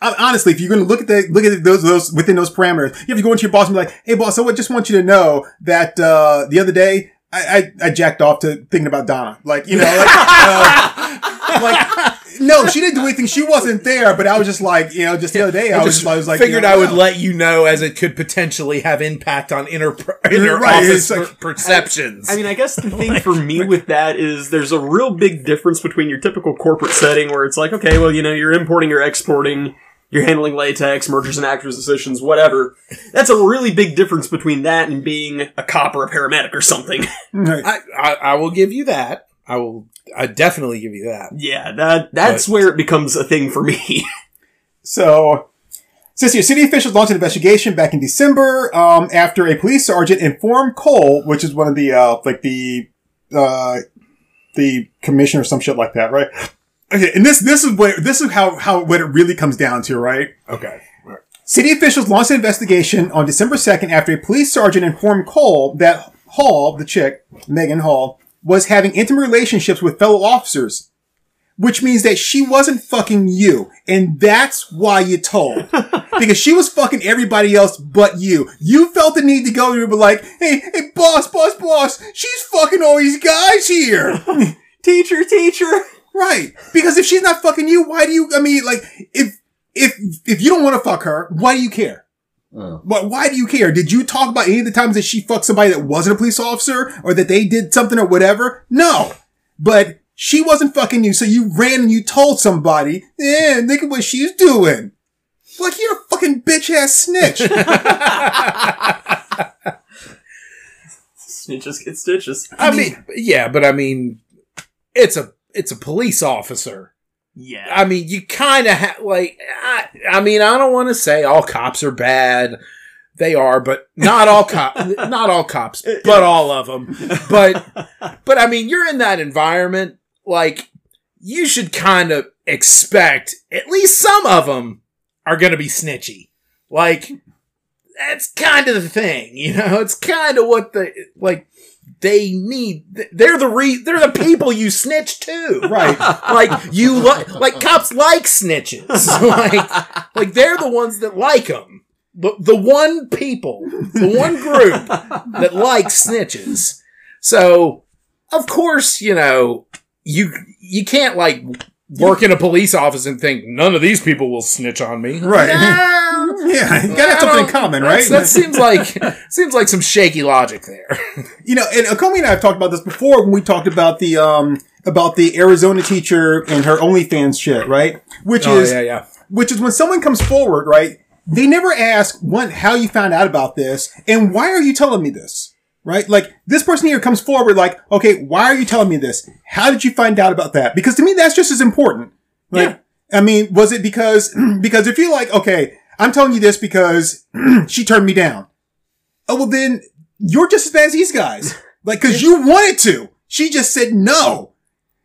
[SPEAKER 3] honestly, if you're going to look at the, look at those, those, within those parameters, you have to go into your boss and be like, hey boss, so I just want you to know that, uh, the other day, I, I, I jacked off to thinking about Donna. Like, you know, like, uh, like, no, she didn't do anything. She wasn't there, but I was just like, you know, just the other day, I, was,
[SPEAKER 5] just
[SPEAKER 3] I was like,
[SPEAKER 5] figured
[SPEAKER 3] you know,
[SPEAKER 5] I would
[SPEAKER 3] wow.
[SPEAKER 5] let you know as it could potentially have impact on inter, inter
[SPEAKER 3] Right,
[SPEAKER 5] office
[SPEAKER 3] it's like-
[SPEAKER 5] per- perceptions.
[SPEAKER 2] I mean, I guess the thing for me with that is there's a real big difference between your typical corporate setting where it's like, okay, well, you know, you're importing, you're exporting, you're handling latex, mergers and acquisitions, decisions, whatever. That's a really big difference between that and being a cop or a paramedic or something.
[SPEAKER 3] Right.
[SPEAKER 5] I, I, I will give you that. I will. I definitely give you that.
[SPEAKER 2] yeah, that that's
[SPEAKER 5] But-
[SPEAKER 2] where it becomes a thing for me.
[SPEAKER 3] So, here, city officials launched an investigation back in December um, after a police sergeant informed Cole, which is one of the uh, like the uh, the commissioner or some shit like that, right? Okay, and this this is what this is how how what it really comes down to, right?
[SPEAKER 5] Okay.
[SPEAKER 3] City officials launched an investigation on December 2nd after a police sergeant informed Cole that Hall, the chick, Megan Hall, was having intimate relationships with fellow officers. Which means that she wasn't fucking you. And that's why you told. because she was fucking everybody else but you. You felt the need to go and be like, hey, hey, boss, boss, boss, she's fucking all these guys here.
[SPEAKER 2] teacher, teacher.
[SPEAKER 3] Right. Because if she's not fucking you, why do you, I mean, like, if, if, if you don't want to fuck her, why do you care?
[SPEAKER 4] Oh.
[SPEAKER 3] But why do you care? Did you talk about any of the times that she fucked somebody that wasn't a police officer or that they did something or whatever? No. But she wasn't fucking you, so you ran and you told somebody, yeah, look at what she's doing. Like, you're a fucking fucking bitch ass snitch.
[SPEAKER 2] Snitches get stitches.
[SPEAKER 5] I mean, yeah, but I mean, it's a it's a police officer.
[SPEAKER 2] Yeah.
[SPEAKER 5] I mean, you kind of have like. I, I mean, I don't want to say all cops are bad. They are, but not all cop, not all cops, uh, but all of them. But, but I mean, you're in that environment. Like, you should kind of expect at least some of them are going to be snitchy. Like, that's kind of the thing, you know. It's kind of what the like they need. They're the re. They're the people you snitch to,
[SPEAKER 3] Right.
[SPEAKER 5] Like you like like cops like snitches. like like they're the ones that like them. The the one people, the one group that likes snitches. So of course, you know you you can't like work in a police office and think none of these people will snitch on me.
[SPEAKER 3] Right.
[SPEAKER 5] No.
[SPEAKER 3] Yeah, you gotta have something in common, right?
[SPEAKER 5] That seems like seems like some shaky logic there.
[SPEAKER 3] You know, and Akomi and I have talked about this before when we talked about the um about the Arizona teacher and her OnlyFans shit, right? Which is
[SPEAKER 5] Oh, yeah.
[SPEAKER 3] which is when someone comes forward, right? They never ask one how you found out about this and why are you telling me this? Right? Like this person here comes forward like, okay, why are you telling me this? How did you find out about that? Because to me that's just as important. Like I mean, was it because because if you're like, okay, I'm telling you this because she turned me down. Oh well then you're just as bad as these guys. Like, cause you wanted to. She just said no.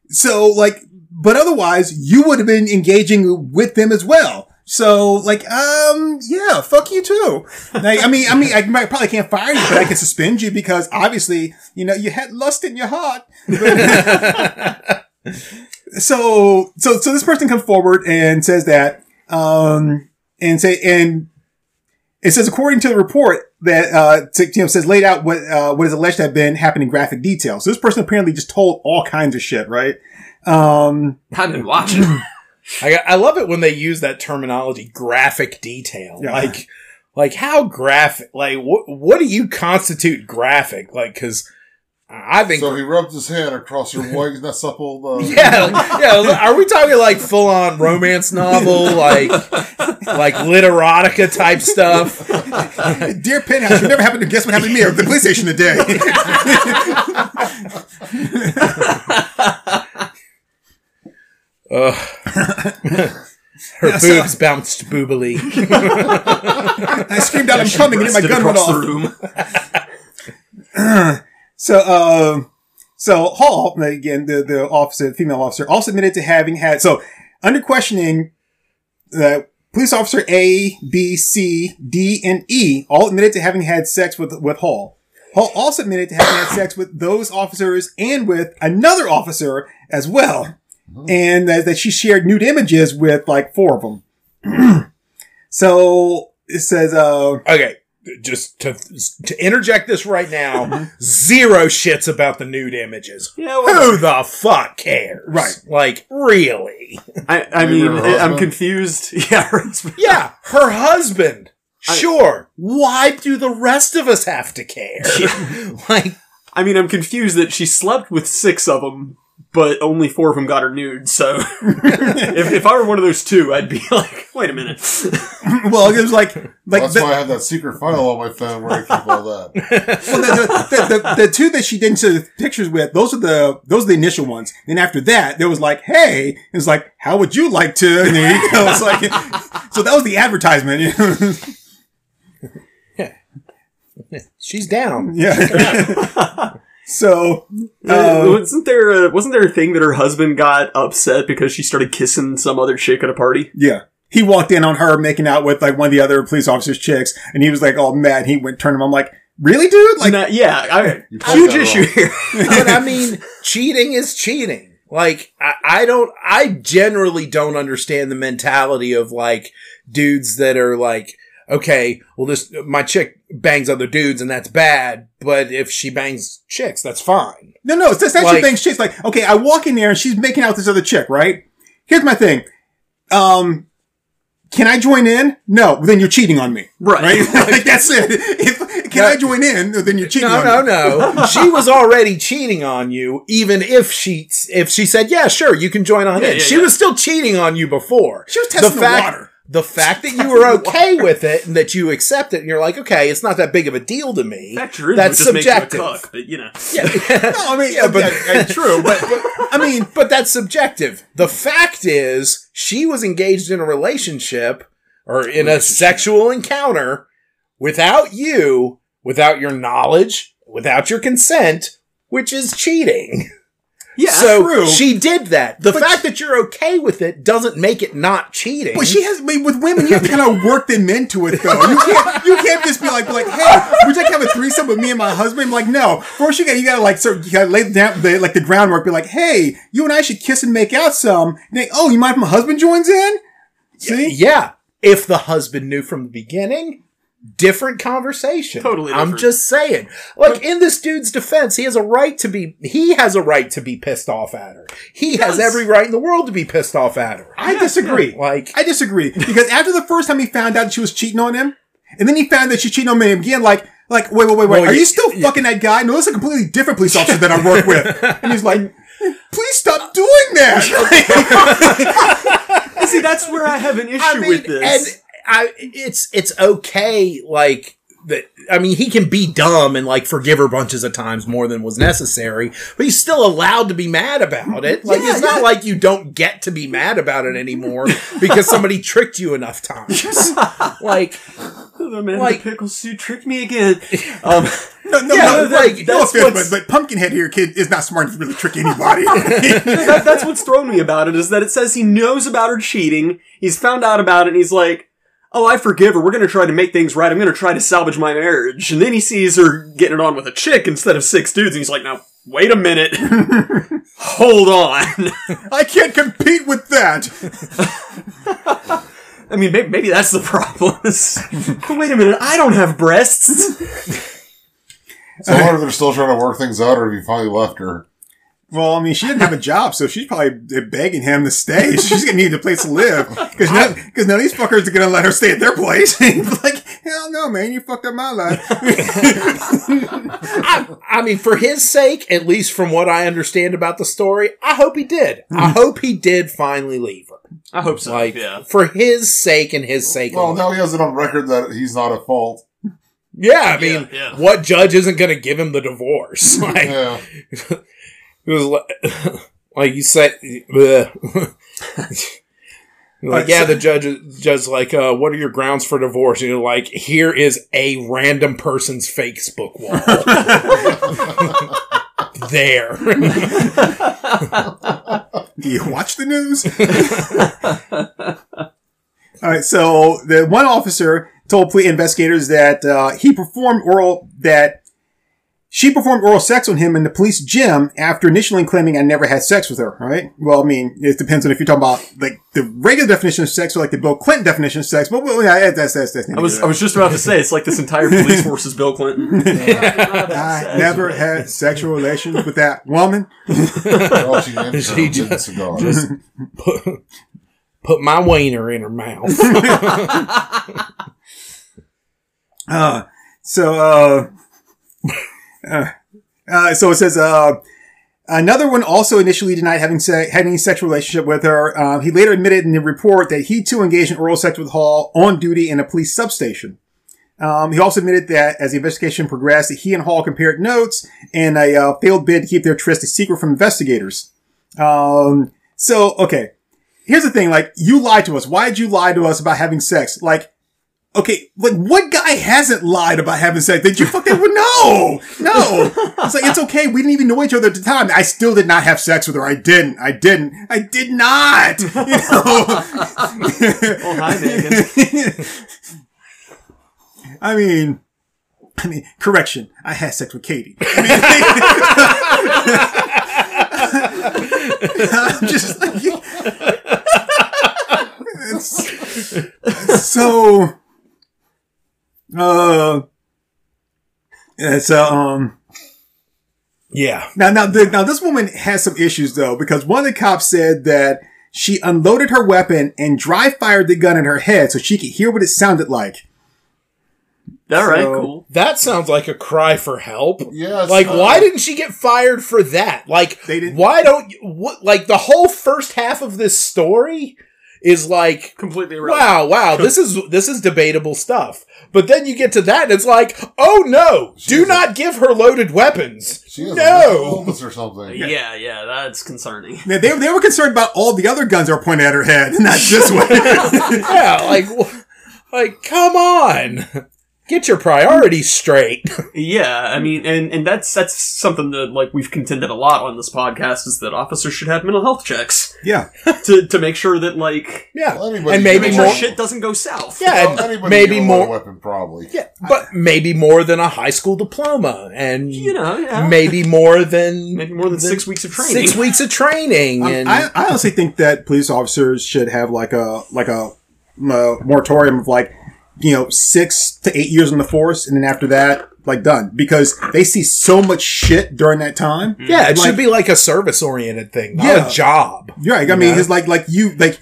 [SPEAKER 3] So like, but otherwise you would have been engaging with them as well. So like, um, yeah, fuck you too. Like, I mean, I mean, I probably can't fire you, but I can suspend you because obviously, you know, you had lust in your heart. so, so, so this person comes forward and says that, um, and say, and it says, according to the report that, uh, you know, says laid out what, uh, what is alleged to have been happening in graphic detail. So this person apparently just told all kinds of shit, right? Um,
[SPEAKER 2] I've been watching.
[SPEAKER 5] I, I love it when they use that terminology, graphic detail.
[SPEAKER 3] Yeah.
[SPEAKER 5] Like, like how graphic? Like, what what do you constitute graphic? Like, because I think,
[SPEAKER 4] So he rubbed his hand across her white, not supple. Uh,
[SPEAKER 5] yeah, yeah. Are we talking like full on romance novel, like like literotica type stuff?
[SPEAKER 3] Dear Penthouse, you never happened to guess what happened to me at the police station today.
[SPEAKER 5] Ugh. Her
[SPEAKER 3] Yeah, so-
[SPEAKER 5] boobs bounced boobily.
[SPEAKER 3] I screamed out, I'm coming, and then my gun went
[SPEAKER 2] across
[SPEAKER 3] off.
[SPEAKER 2] the room.
[SPEAKER 3] So, um, so Hall, again, the, the officer, the female officer, also admitted to having had, so under questioning, uh, police officer A, B, C, D, and E all admitted to having had sex with, with Hall. Hall also admitted to having had sex with those officers and with another officer as well. And that, that she shared nude images with like four of them. so it says, uh,
[SPEAKER 5] Okay, just to to interject this right now, zero shits about the nude images.
[SPEAKER 2] Yeah, well,
[SPEAKER 5] Who the fuck cares?
[SPEAKER 3] Right.
[SPEAKER 5] Like, really?
[SPEAKER 2] I, I mean, I'm confused. Yeah, her husband.
[SPEAKER 5] Yeah, her husband.
[SPEAKER 2] I-
[SPEAKER 5] Sure. Why do the rest of us have to care? like,
[SPEAKER 2] I mean, I'm confused that she slept with six of them, but only four of them got her nude. So if, if I were one of those two, I'd be like, wait a minute.
[SPEAKER 3] well, it was like, like
[SPEAKER 4] That's
[SPEAKER 3] the,
[SPEAKER 4] why I have that secret file on my phone where I keep all that.
[SPEAKER 3] well, the, the, the, the two that she didn't show the pictures with, those are the those are the initial ones. Then after that, there was like, hey, it was like, how would you like to? And there you go. It's like, so that was the advertisement. you know?
[SPEAKER 5] she's down.
[SPEAKER 3] yeah. So,
[SPEAKER 2] Uh,
[SPEAKER 3] uh,
[SPEAKER 2] wasn't there a, wasn't there a thing that her husband got upset because she started kissing some other chick at a party?
[SPEAKER 3] yeah. He walked in on her making out with like one of the other police officers' chicks, and he was like all mad. He went turn him. I'm like, really, dude? Like,
[SPEAKER 2] Nah, yeah, I, huge issue here.
[SPEAKER 5] but I mean, cheating is cheating. Like, I, I don't, I generally don't understand the mentality of like dudes that are like, okay, well, this, my chick bangs other dudes and that's bad, but if she bangs chicks, that's fine.
[SPEAKER 3] No, no, it's just that
[SPEAKER 5] Like-
[SPEAKER 3] she bangs chicks. like, okay, I walk in there and she's making out with this other chick, right? Here's my thing. Um, can I join in? No, then you're cheating on me.
[SPEAKER 2] Right.
[SPEAKER 3] Right? like, that's it. If, can I join in? Then you're cheating
[SPEAKER 5] No,
[SPEAKER 3] on
[SPEAKER 5] no,
[SPEAKER 3] me.
[SPEAKER 5] no. she was already cheating on you, even if she, if she said, yeah, sure, you can join on
[SPEAKER 2] Yeah,
[SPEAKER 5] in.
[SPEAKER 2] yeah,
[SPEAKER 5] she
[SPEAKER 2] yeah.
[SPEAKER 5] was still cheating on you before.
[SPEAKER 3] She was testing the
[SPEAKER 5] fact,
[SPEAKER 3] water.
[SPEAKER 5] The fact that you were okay with it and that you accept it and you're like, okay, it's not that big of a deal to me.
[SPEAKER 2] Fact sure is,
[SPEAKER 5] That's
[SPEAKER 2] it just makes you a
[SPEAKER 5] subjective.
[SPEAKER 2] cuck, but you know.
[SPEAKER 5] Yeah.
[SPEAKER 3] No, I mean,
[SPEAKER 5] Yeah, but-
[SPEAKER 3] yeah, yeah, true, but, but I mean,
[SPEAKER 5] but that's subjective. The fact is, she was engaged in a relationship or in a sexual encounter without you, without your knowledge, without your consent, which is cheating.
[SPEAKER 2] Yeah,
[SPEAKER 5] so
[SPEAKER 3] true.
[SPEAKER 5] she did that. The
[SPEAKER 3] But-
[SPEAKER 5] fact that you're okay with it doesn't make it not cheating.
[SPEAKER 3] But she has, I mean, with women, you have to kind of work them into it, though. You can't, you can't just be like, like, hey, would you like to have a threesome with me and my husband? I'm like, no. First, you got, you got to like, sort you got to lay down the, like the groundwork. Be like, hey, you and I should kiss and make out some. And they, oh, you mind if my husband joins in? See?
[SPEAKER 5] yeah. If the husband knew from the beginning, different conversation.
[SPEAKER 2] Totally
[SPEAKER 5] I'm just saying. Like in this dude's defense, he has a right to be he has a right to be pissed off at her. He, has
[SPEAKER 2] does.
[SPEAKER 5] every right in the world to be pissed off at her.
[SPEAKER 3] I disagree.
[SPEAKER 5] Like
[SPEAKER 3] I disagree because after the first time he found out that she was cheating on him, and then he found that she cheated on him again, like, like, wait, wait, wait, wait,
[SPEAKER 5] Well,
[SPEAKER 3] are
[SPEAKER 5] y-
[SPEAKER 3] you still fucking that guy? No, this is a completely different police officer that I work with. And he's like, please stop doing that.
[SPEAKER 2] And see, that's where I have an issue
[SPEAKER 5] I mean,
[SPEAKER 2] with this.
[SPEAKER 5] And I it's it's okay like that I mean he can be dumb and like forgive her bunches of times more than was necessary, but he's still allowed to be mad about it. Like
[SPEAKER 3] Yeah,
[SPEAKER 5] it's not
[SPEAKER 3] yeah.
[SPEAKER 5] like you don't get to be mad about it anymore because somebody tricked you enough times. like
[SPEAKER 2] the man
[SPEAKER 5] like-
[SPEAKER 2] in the pickle suit tricked me again. Um,
[SPEAKER 3] No, no,
[SPEAKER 5] Yeah,
[SPEAKER 3] no,
[SPEAKER 5] like,
[SPEAKER 3] no
[SPEAKER 2] that's
[SPEAKER 3] offense, but, but Pumpkinhead here, kid, is not smart enough to really trick anybody.
[SPEAKER 2] that, that's what's thrown me about it is that it says he knows about her cheating. He's found out about it and he's like, oh, I forgive her. We're going to try to make things right. I'm going to try to salvage my marriage. And then he sees her getting it on with a chick instead of six dudes. And he's like, now, wait a minute. Hold on.
[SPEAKER 3] I can't compete with that.
[SPEAKER 2] I mean, maybe, maybe that's the problem. but wait a minute. I don't have breasts.
[SPEAKER 4] So I wonder if they're still trying to work things out, or if you finally left her.
[SPEAKER 3] Well, I mean, she didn't have a job, so she's probably begging him to stay. She's gonna need a place to live because now, because now these fuckers are gonna let her stay at their place. like, hell no, man, you fucked up my life.
[SPEAKER 5] I, I mean, for his sake, at least from what I understand about the story, I hope he did. I hmm. hope he did finally leave her.
[SPEAKER 2] I hope so.
[SPEAKER 5] Like
[SPEAKER 2] yeah.
[SPEAKER 5] for his sake and his sake.
[SPEAKER 4] Well,
[SPEAKER 5] alone.
[SPEAKER 4] now he has it on record that he's not at fault.
[SPEAKER 5] Yeah, I mean,
[SPEAKER 2] yeah.
[SPEAKER 5] what judge isn't going to give him the divorce? Like,
[SPEAKER 4] Yeah.
[SPEAKER 5] It was like, like you said. Like, yeah, the judge, is- judge's like, uh, what are your grounds for divorce? And you're like, here is a random person's Facebook wall. there.
[SPEAKER 3] Do you watch the news? All right, so the one officer told police investigators that uh, he performed oral that she performed oral sex on him in the police gym after initially claiming I never had sex with her. right? Well, I mean, it depends on if you're talking about like the regular definition of sex or like the Bill Clinton definition of sex. But well, yeah, that's that's that's.
[SPEAKER 2] I was I was just about to say it's like this entire police force is Bill Clinton.
[SPEAKER 3] I never had sexual relations with that woman.
[SPEAKER 4] Well, she answered
[SPEAKER 5] She
[SPEAKER 4] him, did
[SPEAKER 5] just-
[SPEAKER 4] cigar.
[SPEAKER 5] put, put my wiener in her mouth.
[SPEAKER 3] Uh, so, uh, uh, so it says, uh, another one also initially denied having se- had any sexual relationship with her. Uh, he later admitted in the report that he too engaged in oral sex with Hall on duty in a police substation. Um, he also admitted that as the investigation progressed, that he and Hall compared notes in a uh, failed bid to keep their tryst a secret from investigators. Um, so, okay. Here's the thing, like, you lied to us. Why did you lie to us about having sex? Like, Okay, like what guy hasn't lied about having sex? Did you fucking no, no? It's like it's okay. We didn't even know each other at the time. I still did not have sex with her. I didn't. I didn't. I did not. You know.
[SPEAKER 2] Oh, hi, Megan.
[SPEAKER 3] I mean, I mean, correction. I had sex with Katie. I'm just like, it's, so, uh, it's uh, um.
[SPEAKER 5] yeah.
[SPEAKER 3] Now, now, the, now this woman has some issues though, because one of the cops said that she unloaded her weapon and dry fired the gun in her head so she could hear what it sounded like.
[SPEAKER 2] All right,
[SPEAKER 3] So-
[SPEAKER 2] cool.
[SPEAKER 5] That sounds like a cry for help.
[SPEAKER 4] Yes.
[SPEAKER 5] Like,
[SPEAKER 4] uh,
[SPEAKER 5] why didn't she get fired for that? Like,
[SPEAKER 3] They didn't-
[SPEAKER 5] why don't you, what, like, the whole first half of this story is like
[SPEAKER 2] Completely irrelevant.
[SPEAKER 5] wow, wow, this is this is debatable stuff. But then you get to that and it's like, oh no, do
[SPEAKER 4] She's a-
[SPEAKER 5] not give her loaded weapons.
[SPEAKER 4] She has
[SPEAKER 5] No.
[SPEAKER 4] mental or something.
[SPEAKER 2] Yeah, yeah, that's concerning.
[SPEAKER 3] They, they, they were concerned about all the other guns that were pointed at her head, not this one.
[SPEAKER 5] yeah, like like come on. Get your priorities straight.
[SPEAKER 2] Yeah, I mean, and, and that's that's something that like we've contended a lot on this podcast is that officers should have mental health checks
[SPEAKER 3] yeah.
[SPEAKER 2] to to make sure that like
[SPEAKER 5] yeah.
[SPEAKER 4] Well,
[SPEAKER 5] and maybe
[SPEAKER 2] make
[SPEAKER 4] get
[SPEAKER 2] sure
[SPEAKER 5] more
[SPEAKER 2] shit doesn't go south.
[SPEAKER 5] Yeah,
[SPEAKER 4] Well,
[SPEAKER 5] and maybe
[SPEAKER 4] can a
[SPEAKER 5] more
[SPEAKER 4] weapon, probably.
[SPEAKER 5] Yeah, but maybe more than a high school diploma and
[SPEAKER 2] you know, yeah,
[SPEAKER 5] maybe more than
[SPEAKER 2] maybe more than six weeks of training.
[SPEAKER 5] six weeks of training
[SPEAKER 3] Um,
[SPEAKER 5] and
[SPEAKER 3] I, I honestly think that police officers should have like a like a, uh moratorium of like you know six to eight years in the force, and then after that, like done because they see so much shit during that time.
[SPEAKER 5] yeah it
[SPEAKER 3] like-
[SPEAKER 5] should be like a service oriented thing not
[SPEAKER 3] Yeah.
[SPEAKER 5] a job
[SPEAKER 3] You're right. I mean, it's like like you like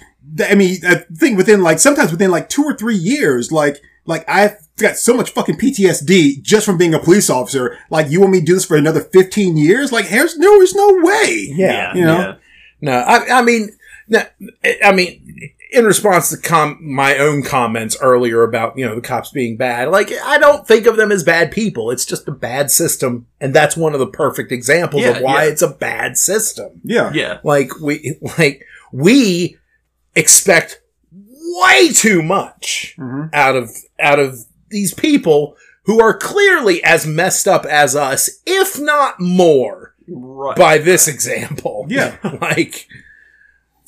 [SPEAKER 3] I mean, I think within like sometimes within like two or three years, like like I've got so much fucking PTSD just from being a police officer. Like you want me to do this for another fifteen years? Like there's no there's no way.
[SPEAKER 5] yeah,
[SPEAKER 3] You know?
[SPEAKER 2] yeah.
[SPEAKER 5] no i, I mean no, i mean in response to com- my own comments earlier about you know the cops being bad like i don't think of them as bad people it's just a bad system and that's one of the perfect examples
[SPEAKER 2] Yeah,
[SPEAKER 5] of why
[SPEAKER 2] yeah.
[SPEAKER 5] it's a bad system
[SPEAKER 3] Yeah.
[SPEAKER 2] yeah.
[SPEAKER 5] like we like we expect way too much
[SPEAKER 3] Mhm.
[SPEAKER 5] out of out of these people who are clearly as messed up as us if not more
[SPEAKER 2] Right.
[SPEAKER 5] by this example
[SPEAKER 3] Yeah.
[SPEAKER 5] like,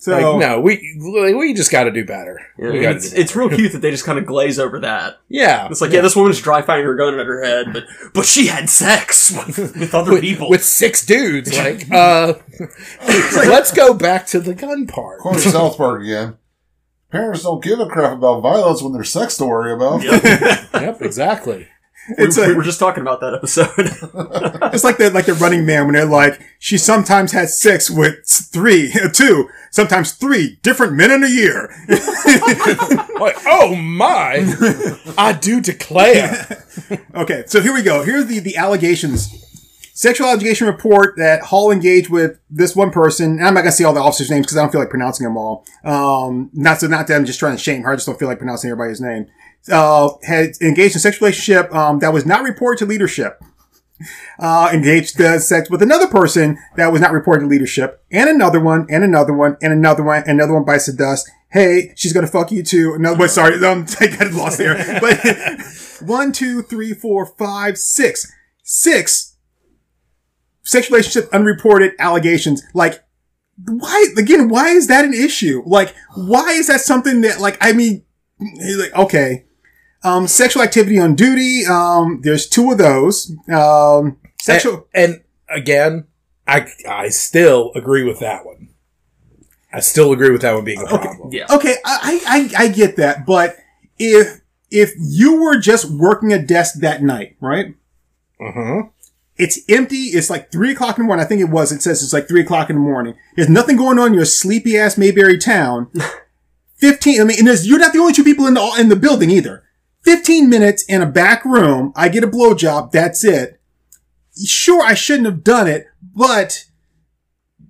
[SPEAKER 3] So
[SPEAKER 5] like no we we just got to do better
[SPEAKER 2] Yeah, it's,
[SPEAKER 5] do better.
[SPEAKER 2] it's real cute that they just kind of glaze over that.
[SPEAKER 5] yeah
[SPEAKER 2] It's like, yeah, this woman's dry firing her gun at her head, but but she had sex with, with other
[SPEAKER 5] with,
[SPEAKER 2] people.
[SPEAKER 5] with six dudes like uh let's go back to the gun part
[SPEAKER 4] Quoting South Park again. Parents don't give a crap about violence when there's sex to worry about.
[SPEAKER 5] yep exactly
[SPEAKER 2] we,
[SPEAKER 3] it's
[SPEAKER 2] we
[SPEAKER 3] a,
[SPEAKER 2] were just talking about that episode.
[SPEAKER 3] it's like the like the Running Man when they're like she sometimes had sex with three, two, sometimes three different men in a year.
[SPEAKER 5] like oh my i do declare
[SPEAKER 3] Okay, so here we go. Here's the, the allegations. Sexual allegation report that Hall engaged with this one person. And I'm not gonna say all the officers' names because I don't feel like pronouncing them all. Um, not so not that I'm just trying to shame her. I just don't feel like pronouncing everybody's name. Uh, had engaged in a sexual relationship um, that was not reported to leadership. Uh, engaged uh, sex with another person that was not reported to leadership, and another one, and another one, and another one, and another one bites the dust. Hey, she's gonna fuck you too. No, but sorry, um, I got lost there. But one, two, three, four, five, six, six sexual relationship unreported allegations. Like, why again? Why is that an issue? Like, why is that something that like? I mean, like okay, um, sexual activity on duty. Um, there's two of those. Um, sexual.
[SPEAKER 5] and, and again i i still agree with that one i still agree with that one being a problem
[SPEAKER 2] yeah.
[SPEAKER 3] Okay, I, I I get that, but if if you were just working a desk that night, right?
[SPEAKER 5] uh-huh
[SPEAKER 3] It's empty. It's like three o'clock in the morning. I think it was. It says it's like three o'clock in the morning. There's nothing going on in your sleepy ass Mayberry town. Fifteen. I mean, and there's, you're not the only two people in the in the building either. Fifteen minutes in a back room. I get a blowjob. That's it. Sure, I shouldn't have done it, but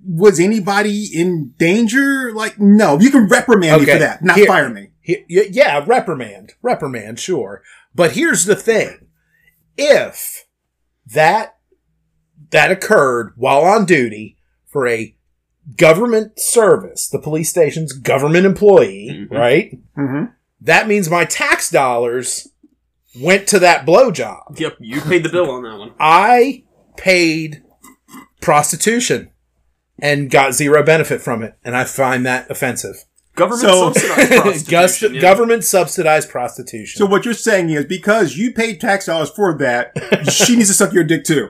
[SPEAKER 3] was anybody in danger? Like, no. You can reprimand me for that, not
[SPEAKER 5] here-
[SPEAKER 3] fire me.
[SPEAKER 5] He- yeah, reprimand, reprimand, sure. But here's the thing: if that that occurred while on duty for a government service, the police station's government employee,
[SPEAKER 2] Mhm.
[SPEAKER 5] right?
[SPEAKER 3] Mm-hmm.
[SPEAKER 5] That means my tax dollars went to that blowjob.
[SPEAKER 2] Yep, you paid the bill on that one.
[SPEAKER 5] I paid prostitution and got zero benefit from it, and I find that offensive.
[SPEAKER 2] Government
[SPEAKER 3] So-
[SPEAKER 2] subsidized
[SPEAKER 5] Gus-
[SPEAKER 2] prostitution. yeah.
[SPEAKER 5] Government subsidized prostitution.
[SPEAKER 3] So what you're saying is because you paid tax dollars for that, she needs to suck your dick too.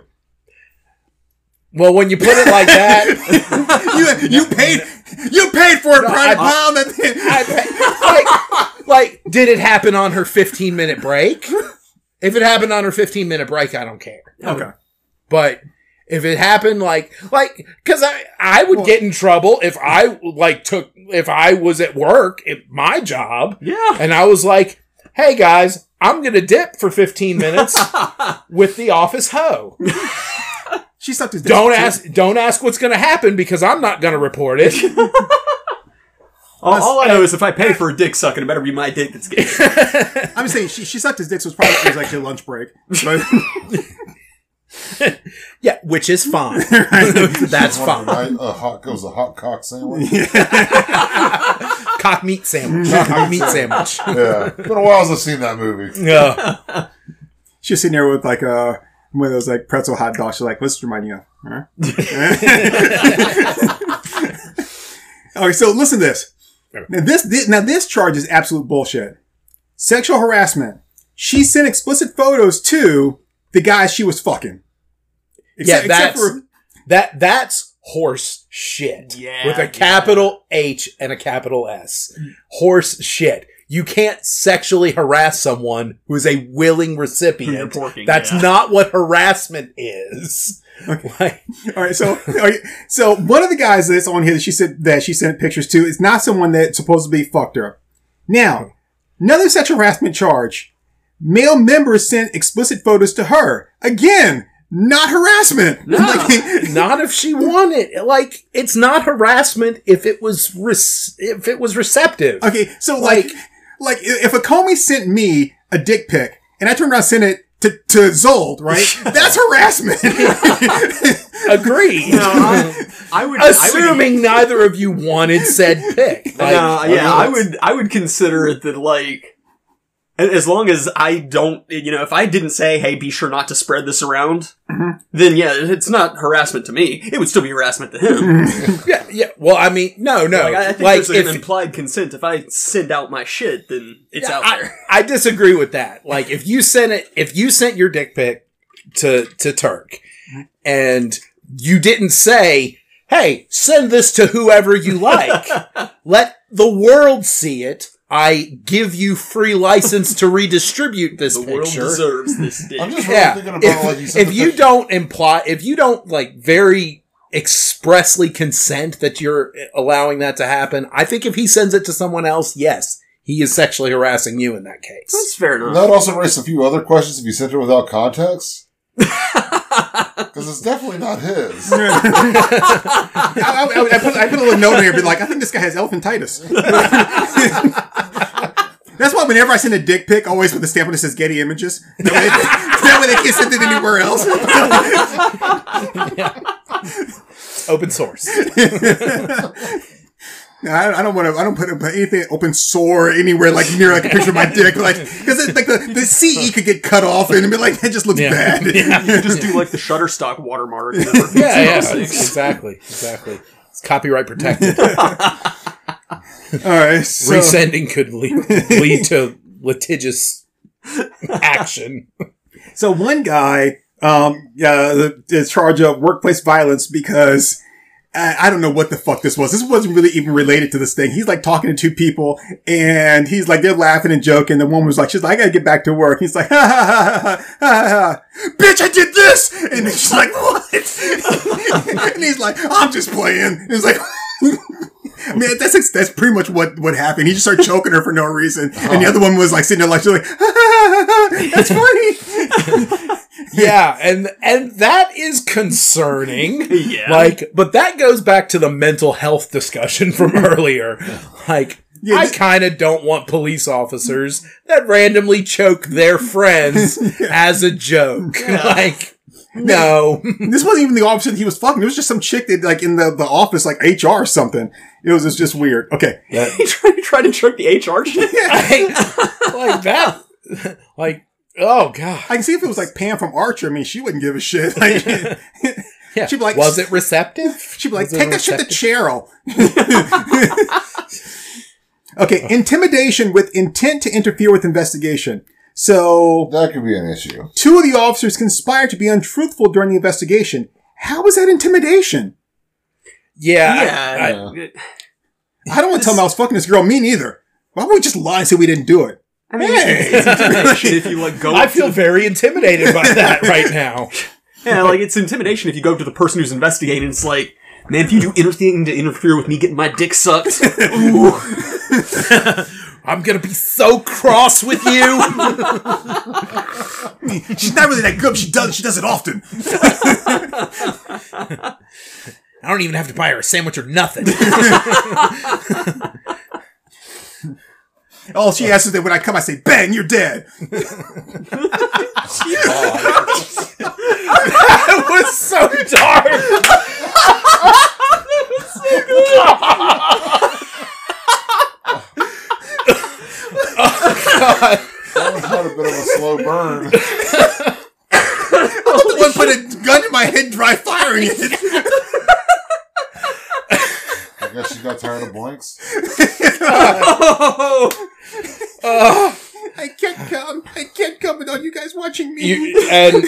[SPEAKER 5] well, when you put it like that,
[SPEAKER 3] you you paid you paid for it,
[SPEAKER 5] No,
[SPEAKER 3] private
[SPEAKER 5] I-
[SPEAKER 3] pound. That
[SPEAKER 5] I, like, like, did it happen on her 15 minute break? If it happened on her 15 minute break, I don't care.
[SPEAKER 3] okay.
[SPEAKER 5] But if it happened like, like, cause I, I would get in trouble if I like took, if I was at work at my job
[SPEAKER 2] Yeah.
[SPEAKER 5] and I was like, Hey guys, I'm going to dip for 15 minutes with the office hoe.
[SPEAKER 3] She sucked his dick.
[SPEAKER 5] Don't ask, don't ask what's going to happen because I'm not going to report it.
[SPEAKER 2] All, all I know is if I pay for a dick sucking, it better be my dick that's gay.
[SPEAKER 3] I'm saying she, she sucked his dick, so it was probably it was like a lunch break. But,
[SPEAKER 5] Yeah, which is fine. That's fine.
[SPEAKER 4] night, a hot goes a hot cock sandwich.
[SPEAKER 5] Cock meat sandwich. Cock meat sandwich.
[SPEAKER 4] Yeah, been a while since I've seen that movie.
[SPEAKER 5] Yeah.
[SPEAKER 3] she's sitting there with like uh one of those like pretzel hot dogs. She's like, "What's remind you of?" Huh? okay, so listen to this. Now this, this now this charge is absolute bullshit. Sexual harassment. She sent explicit photos to the guy she was fucking.
[SPEAKER 5] Yeah, that's that that's horse shit.
[SPEAKER 2] Yeah,
[SPEAKER 5] With a capital H and a capital S. Horse shit. You can't sexually harass someone who is a willing recipient.
[SPEAKER 2] porking,
[SPEAKER 5] That's
[SPEAKER 2] yeah.
[SPEAKER 5] not what harassment is. Like,
[SPEAKER 3] All right, so right, so one of the guys that's on here that she said that she sent pictures to is not someone that supposedly fucked her. Now, another sexual harassment charge. Male members sent explicit photos to her. Again, not harassment. Like,
[SPEAKER 5] not if she wanted. Like, it's not harassment if it was if it was receptive.
[SPEAKER 3] okay, so like, like if a Comey sent me a dick pic and I turned around and sent it to, to Zold, right? That's harassment.
[SPEAKER 5] Agree.
[SPEAKER 2] No, I, I would. I would,
[SPEAKER 5] Assuming neither of you wanted said pick. Like,
[SPEAKER 2] no, yeah,
[SPEAKER 5] I
[SPEAKER 2] I would. I would consider it that like, a- as long as I don't, you know, if I didn't say, "Hey, be sure not to spread this around," mm-hmm. then yeah, it's not harassment to me. It would still be harassment to him.
[SPEAKER 5] Yeah, yeah. Well, I mean, no, no.
[SPEAKER 2] like, I I think
[SPEAKER 5] like
[SPEAKER 2] there's an implied consent. If I send out my shit, then it's out
[SPEAKER 5] I,
[SPEAKER 2] there.
[SPEAKER 5] I disagree with that. Like, if you sent it, if you sent your dick pic to to Turk, and you didn't say, "Hey, send this to whoever you like," let the world see it. I give you free license to redistribute this
[SPEAKER 2] The world deserves this dick.
[SPEAKER 4] I'm just really
[SPEAKER 5] yeah.
[SPEAKER 4] thinking about
[SPEAKER 5] If,
[SPEAKER 4] like you said.
[SPEAKER 5] if you don't imply, if you don't like very expressly consent that you're allowing that to happen, I think if he sends it to someone else, yes, he is sexually harassing you in that case.
[SPEAKER 2] That's fair enough.
[SPEAKER 4] that also raises a few other questions if you sent it without context. Because it's definitely not his.
[SPEAKER 3] I, I, I put, I put a little note here, be like, I think this guy has elephantitis. That's why whenever I send a dick pic, I always put the stamp on it says Getty Images. That way, that way they can't send it anywhere else.
[SPEAKER 5] Open source.
[SPEAKER 3] No, I, I don't want to. I don't put, put anything open sore anywhere like near like a picture of my dick, like because like the, the CE could get cut off and be like it just looks
[SPEAKER 5] Yeah.
[SPEAKER 3] bad.
[SPEAKER 2] You just do like the Shutterstock watermark. and then
[SPEAKER 5] Yeah, yeah, exactly, exactly. It's copyright protected.
[SPEAKER 3] All right, so
[SPEAKER 5] Resending could lead, lead to litigious action.
[SPEAKER 3] so one guy um uh, is charged of workplace violence because. I I don't know what the fuck this was. This wasn't really even related to this thing. He's like talking to two people and he's like, they're laughing and joking. The woman was like, she's like, I gotta get back to work. He's like, ha ha ha ha ha, ha, bitch, I did this. And then she's like, what? and he's like, I'm just playing. He's like, man, that's, that's pretty much what, what happened. He just started choking her for no reason. And the oh. other one was like sitting there like, she's like, ha, ha, ha, ha, that's funny.
[SPEAKER 5] Yeah, and and that is concerning.
[SPEAKER 2] Yeah.
[SPEAKER 5] Like, but that goes back to the mental health discussion from earlier. Like,
[SPEAKER 3] Yeah,
[SPEAKER 5] I kind of don't want police officers that randomly choke their friends as a joke. Like, no.
[SPEAKER 3] this wasn't even the officer that he was fucking. It was just some chick that like in the, the office, like HR or something. It was just, just weird. Okay.
[SPEAKER 2] He tried, he tried to choke the HR shit.
[SPEAKER 5] like, like that. Like, oh god.
[SPEAKER 3] I can see if it was like Pam from Archer. I mean, she wouldn't give a shit. Like,
[SPEAKER 5] Yeah.
[SPEAKER 3] She'd be like-
[SPEAKER 5] was it receptive?
[SPEAKER 3] she'd be like,
[SPEAKER 5] Was
[SPEAKER 3] take that shit to? Cheryl. okay. Intimidation with intent to interfere with investigation. So
[SPEAKER 4] That could be an issue.
[SPEAKER 3] two of the officers conspired to be untruthful during the investigation. How is that intimidation?
[SPEAKER 5] Yeah. I-
[SPEAKER 2] Yeah.
[SPEAKER 5] I-
[SPEAKER 3] I don't want to tell them I was fucking this girl. Me neither. Why would we just lie and say we didn't do it?
[SPEAKER 2] I mean,
[SPEAKER 3] Hey.
[SPEAKER 2] it's intimidation if you like go.
[SPEAKER 5] I feel
[SPEAKER 2] to,
[SPEAKER 5] very intimidated by that right now.
[SPEAKER 2] yeah, like it's intimidation if you go to the person who's investigating. It's like, man, if you do anything to interfere with me getting my dick sucked, ooh,
[SPEAKER 5] I'm gonna be so cross with you.
[SPEAKER 3] She's not really that good. But she does. She does it often.
[SPEAKER 5] I don't even have to buy her a sandwich or nothing.
[SPEAKER 3] All she asks is that when I come, I say, "Bang, you're dead."
[SPEAKER 5] That was so dark.
[SPEAKER 4] That was not a bit of a slow burn.
[SPEAKER 3] I'm the one put a gun in my head, dry firing it.
[SPEAKER 4] I guess she got tired of blanks. Oh.
[SPEAKER 3] I can't come. I can't come without you guys watching me.
[SPEAKER 5] You, and
[SPEAKER 6] All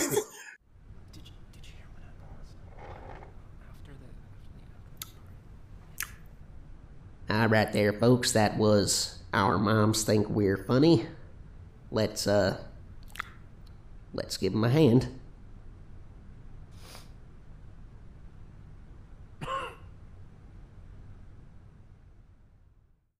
[SPEAKER 6] ah, right, there, folks. That was our moms think we're funny. Let's uh, let's give them a hand.